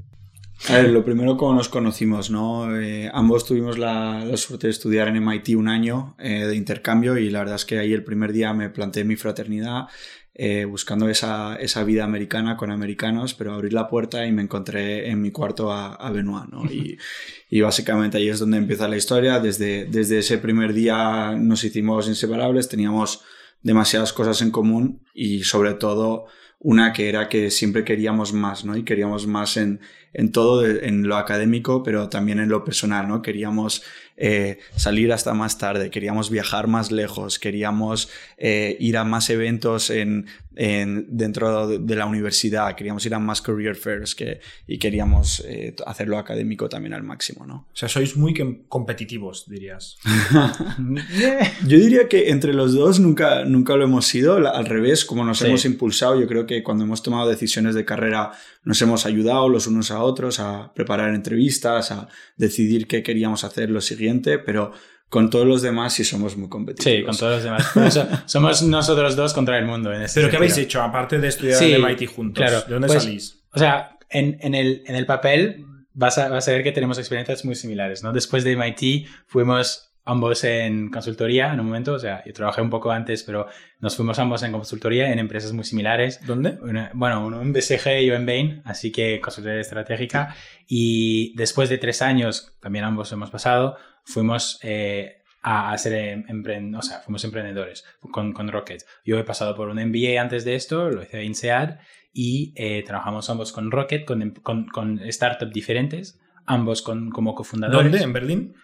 A ver, lo primero, cómo nos conocimos, ¿no? Eh, ambos tuvimos la, la suerte de estudiar en MIT un año eh, de intercambio y la verdad es que ahí el primer día me planteé mi fraternidad eh, buscando esa, esa, vida americana con americanos, pero abrí la puerta y me encontré en mi cuarto a, a Benoit, ¿no? Y, y, básicamente ahí es donde empieza la historia. Desde, desde ese primer día nos hicimos inseparables, teníamos demasiadas cosas en común y sobre todo una que era que siempre queríamos más, ¿no? Y queríamos más en, en todo, en lo académico, pero también en lo personal, ¿no? Queríamos eh, salir hasta más tarde, queríamos viajar más lejos, queríamos eh, ir a más eventos en, dentro de la universidad, queríamos ir a más career fairs que, y queríamos eh, hacerlo académico también al máximo, ¿no? O sea, sois muy competitivos, dirías. yo diría que entre los dos nunca, nunca lo hemos sido, al revés, como nos hemos impulsado, yo creo que cuando hemos tomado decisiones de carrera nos hemos ayudado los unos a otros a preparar entrevistas, a decidir qué queríamos hacer lo siguiente, pero con todos los demás sí somos muy competitivos. Sí, con todos los demás. somos nosotros dos contra el mundo. En ¿Pero qué habéis hecho, aparte de estudiar en MIT juntos? Claro, ¿De dónde pues, salís? O sea, en, en, el, en el papel vas a, vas a ver que tenemos experiencias muy similares, ¿no? Después de MIT fuimos ambos en consultoría en un momento, o sea, yo trabajé un poco antes, pero nos fuimos ambos en consultoría en empresas muy similares. ¿Dónde? bueno, uno en BCG y yo en Bain, así que consultoría estratégica. Y después de tres años, también ambos hemos pasado, fuimos eh, a, ser emprendedores, o sea, fuimos emprendedores con, con, Rocket. Yo he pasado por un MBA antes de esto, lo hice en INSEAD y eh, trabajamos ambos con Rocket, con, con, con startups diferentes, ambos con, como cofundadores. ¿Dónde? ¿En Berlín?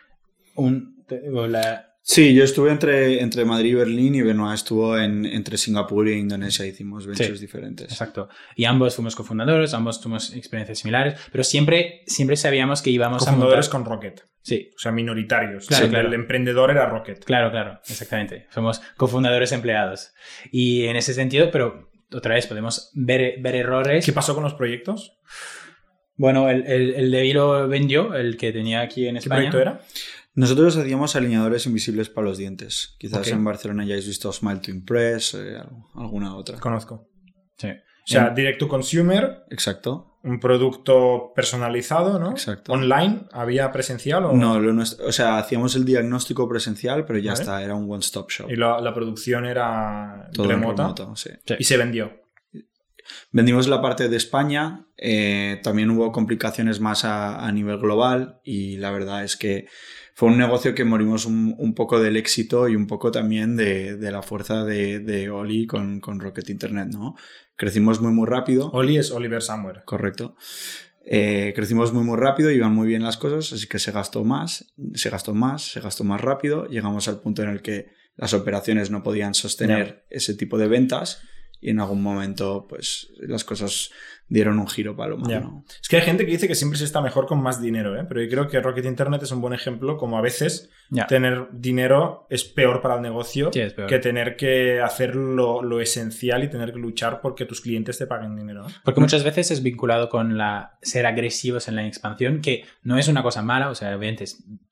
Un, Sí, yo estuve entre, entre Madrid y Berlín y Benoit estuvo en, entre Singapur e Indonesia. Hicimos ventures diferentes. Exacto. Y ambos fuimos cofundadores, ambos tuvimos experiencias similares, pero siempre, siempre sabíamos que íbamos a montar... con Rocket. Sí. O sea, minoritarios. Claro, El emprendedor era Rocket. Claro, claro, exactamente. Somos cofundadores empleados. Y en ese sentido, pero otra vez podemos ver, ver errores. ¿Qué pasó con los proyectos? Bueno, el, el, el de lo vendió, el que tenía aquí en España. ¿Qué proyecto era? Nosotros hacíamos alineadores invisibles para los dientes. Quizás en Barcelona ya hayáis visto Smile to Impress, eh, alguna otra. Conozco. Sí. O sea, direct to consumer. Exacto. Un producto personalizado, ¿no? Exacto. ¿Online? ¿Había presencial o no? o sea, hacíamos el diagnóstico presencial, pero ya está, era un one-stop shop. Y la, producción era remota. sí. Y se vendió. Vendimos la parte de España, eh, también hubo complicaciones más a, nivel global y la verdad es que fue un negocio que morimos un, poco del éxito y un poco también de, la fuerza de, de Oli con, con, Rocket Internet, ¿no? Crecimos muy, muy rápido. Oli es Oliver Somewhere. Correcto. Eh, crecimos muy, muy rápido, iban muy bien las cosas, así que se gastó más, se gastó más, se gastó más rápido. Llegamos al punto en el que las operaciones no podían sostener ese tipo de ventas y en algún momento, pues las cosas dieron un giro para lo malo. Es que hay gente que dice que siempre se está mejor con más dinero, ¿eh? pero yo creo que Rocket Internet es un buen ejemplo, como a veces tener dinero es peor para el negocio que tener que hacer lo, esencial y tener que luchar porque tus clientes te paguen dinero. Porque muchas veces es vinculado con la ser agresivos en la expansión, que no es una cosa mala, o sea, obviamente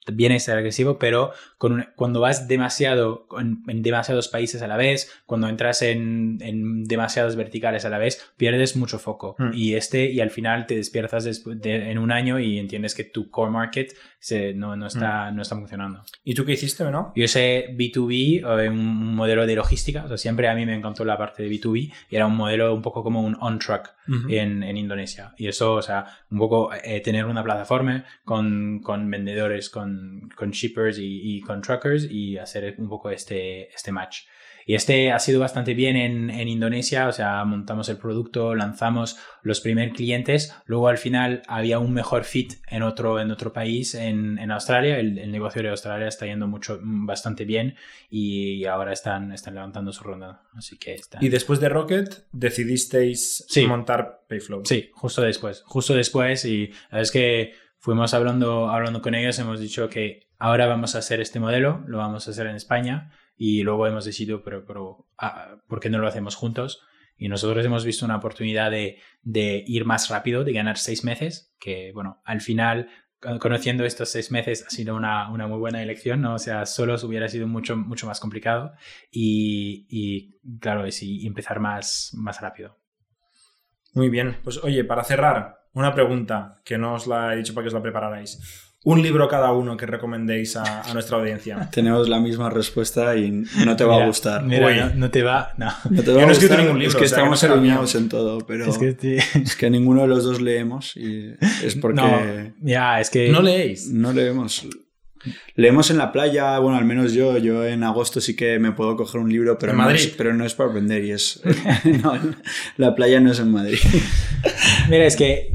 viene ser agresivo, pero con cuando vas demasiado en, demasiados países a la vez, cuando entras en, en demasiados verticales a la vez, pierdes mucho foco. Mm. Y este, y al final te despiertas en un año y entiendes que tu core market se, no, no, está, mm. no está funcionando. ¿Y tú qué hiciste no? Yo sé B2B, eh, un modelo de logística. O sea, siempre a mí me encantó la parte de B2B y era un modelo un poco como un on-track en, en, Indonesia. Y eso, o sea, un poco eh, tener una plataforma con, con vendedores, con, con shippers y, y, con truckers y hacer un poco este, este match. Y este ha sido bastante bien en, en, Indonesia, o sea, montamos el producto, lanzamos los primeros clientes, luego al final había un mejor fit en otro, en otro país, en, en Australia, el, el, negocio de Australia está yendo mucho, bastante bien y ahora están, están levantando su ronda, así que Y después de Rocket decidisteis montar Payflow. Sí, justo después, justo después y es que fuimos hablando, hablando con ellos, hemos dicho que ahora vamos a hacer este modelo, lo vamos a hacer en España y luego hemos decidido, pero, pero ah, ¿por qué no lo hacemos juntos? Y nosotros hemos visto una oportunidad de, de, ir más rápido, de ganar seis meses, que bueno, al final, conociendo estos seis meses, ha sido una, una muy buena elección, ¿no? O sea, solo hubiera sido mucho, mucho más complicado y, y claro, es y empezar más, más rápido. Muy bien, pues oye, para cerrar, una pregunta que no os la he dicho para que os la prepararais. Un libro cada uno que recomendéis a, a nuestra audiencia. Tenemos la misma respuesta y no te va Mira, a gustar. mira, Uy. no, no te va. No. No te Yo va no a he escrito gustar, ningún libro, Es que o sea, que no estamos alineados en todo, pero Es que, sí. es que ninguno de los dos leemos y es porque No, ya, es que. ¿No leéis? no leemos. Leemos en la playa, bueno, al menos yo, yo en agosto sí que me puedo coger un libro, pero, ¿En no, Madrid? es, pero no es para vender y es... no, la playa no es en Madrid. Mira, es que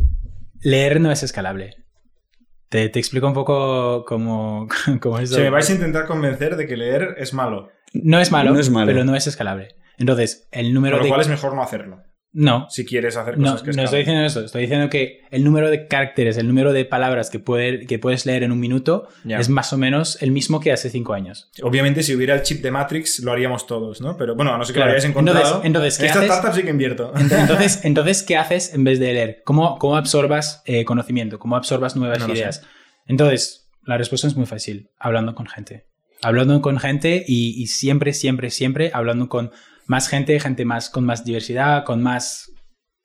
leer no es escalable. Te, te explico un poco cómo, cómo es. Si me vais a intentar convencer de que leer es malo, No es malo, No es malo. pero no es escalable. Entonces, el número con lo de. cual es mejor no hacerlo. No, Si quieres hacer no, cosas que no estoy diciendo eso. Estoy diciendo que el número de caracteres, el número de palabras que, puede- que puedes leer en un minuto es más o menos el mismo que hace cinco años. Obviamente, si hubiera el chip de Matrix, lo haríamos todos, ¿no? Pero bueno, a no ser que Claro. lo hayáis encontrado. Entonces- entonces, ¿qué en haces? startup sí que invierto. Entonces, entonces, ¿qué haces en vez de leer? ¿Cómo, cómo absorbas eh, conocimiento? ¿Cómo absorbas nuevas No ideas? Entonces, la respuesta es muy fácil, hablando con gente. Hablando con gente y, y siempre, siempre, siempre hablando con más gente, gente más con más diversidad, con más...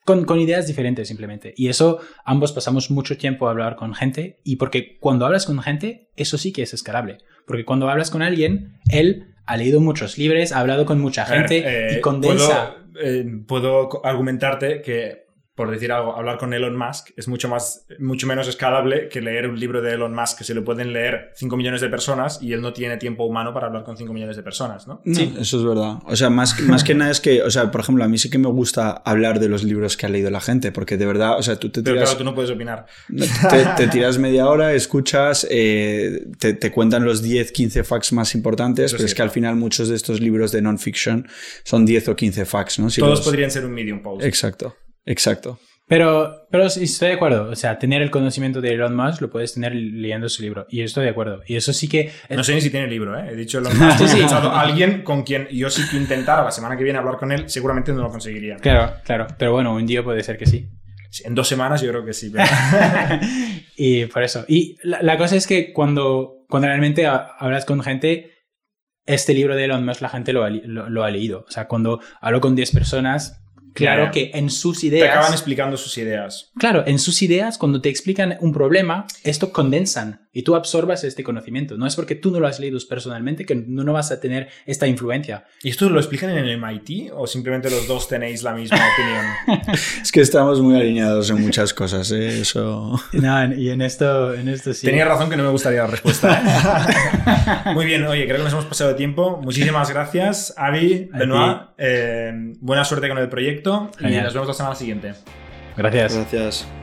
Con, con ideas diferentes simplemente. Y eso ambos pasamos mucho tiempo a hablar con gente y porque cuando hablas con gente, eso sí que es escalable. Porque cuando hablas con alguien, él ha leído muchos libros, ha hablado con mucha ver, gente eh, y condensa... Puedo, eh, puedo argumentarte que, por decir algo, hablar con Elon Musk es mucho, más, mucho menos escalable que leer un libro de Elon Musk que se lo pueden leer 5 millones de personas y él no tiene tiempo humano para hablar con 5 millones de personas, ¿no? No, Eso es verdad. O sea, más, más que nada es que, o sea, por ejemplo, a mí sí que me gusta hablar de los libros que ha leído la gente, porque de verdad, o sea, tú te Pero tiras, claro, tú no puedes opinar. te, te tiras media hora, escuchas, eh, te, te cuentan los 10, 15 facts más importantes, Eso pero es es que al final muchos de estos libros de non-fiction son 10 o 15 facts, ¿no? Si Todos los- podrían ser un medium post. Exacto, exacto. Pero, pero sí, estoy de acuerdo. O sea, tener el conocimiento de Elon Musk lo puedes tener leyendo su libro. Y estoy de acuerdo. Y eso sí que... No sé ni si tiene libro, ¿eh? He dicho Elon Musk. Sí, sí. A alguien con quien yo sí que intentara la semana que viene hablar con él, seguramente no lo conseguiría. Claro, claro. Pero bueno, un día puede ser que sí. En dos semanas yo creo que sí. pero- y por eso. Y la, la cosa es que cuando, cuando realmente ha- hablas con gente, este libro de Elon Musk la gente lo ha, lo ha leído. O sea, cuando hablo con 10 personas, claro ya. que en sus Te ideas... acaban explicando sus ideas. Claro, en sus ideas, cuando te explican un problema, esto condensan y tú absorbas este conocimiento. No es porque tú no lo has leído personalmente que no, no vas a tener esta influencia. ¿Y esto lo explican en el MIT o simplemente los dos tenéis la misma opinión? Es que estamos muy alineados en muchas cosas, ¿eh? Eso... No, y en esto, en esto sí. Tenía razón que no me gustaría la respuesta. ¿eh? Muy bien, oye, creo que nos hemos pasado de tiempo. Muchísimas gracias, Avi, Benoit. Eh, buena suerte con el proyecto y Genial. nos vemos la semana siguiente. Gracias. Gracias.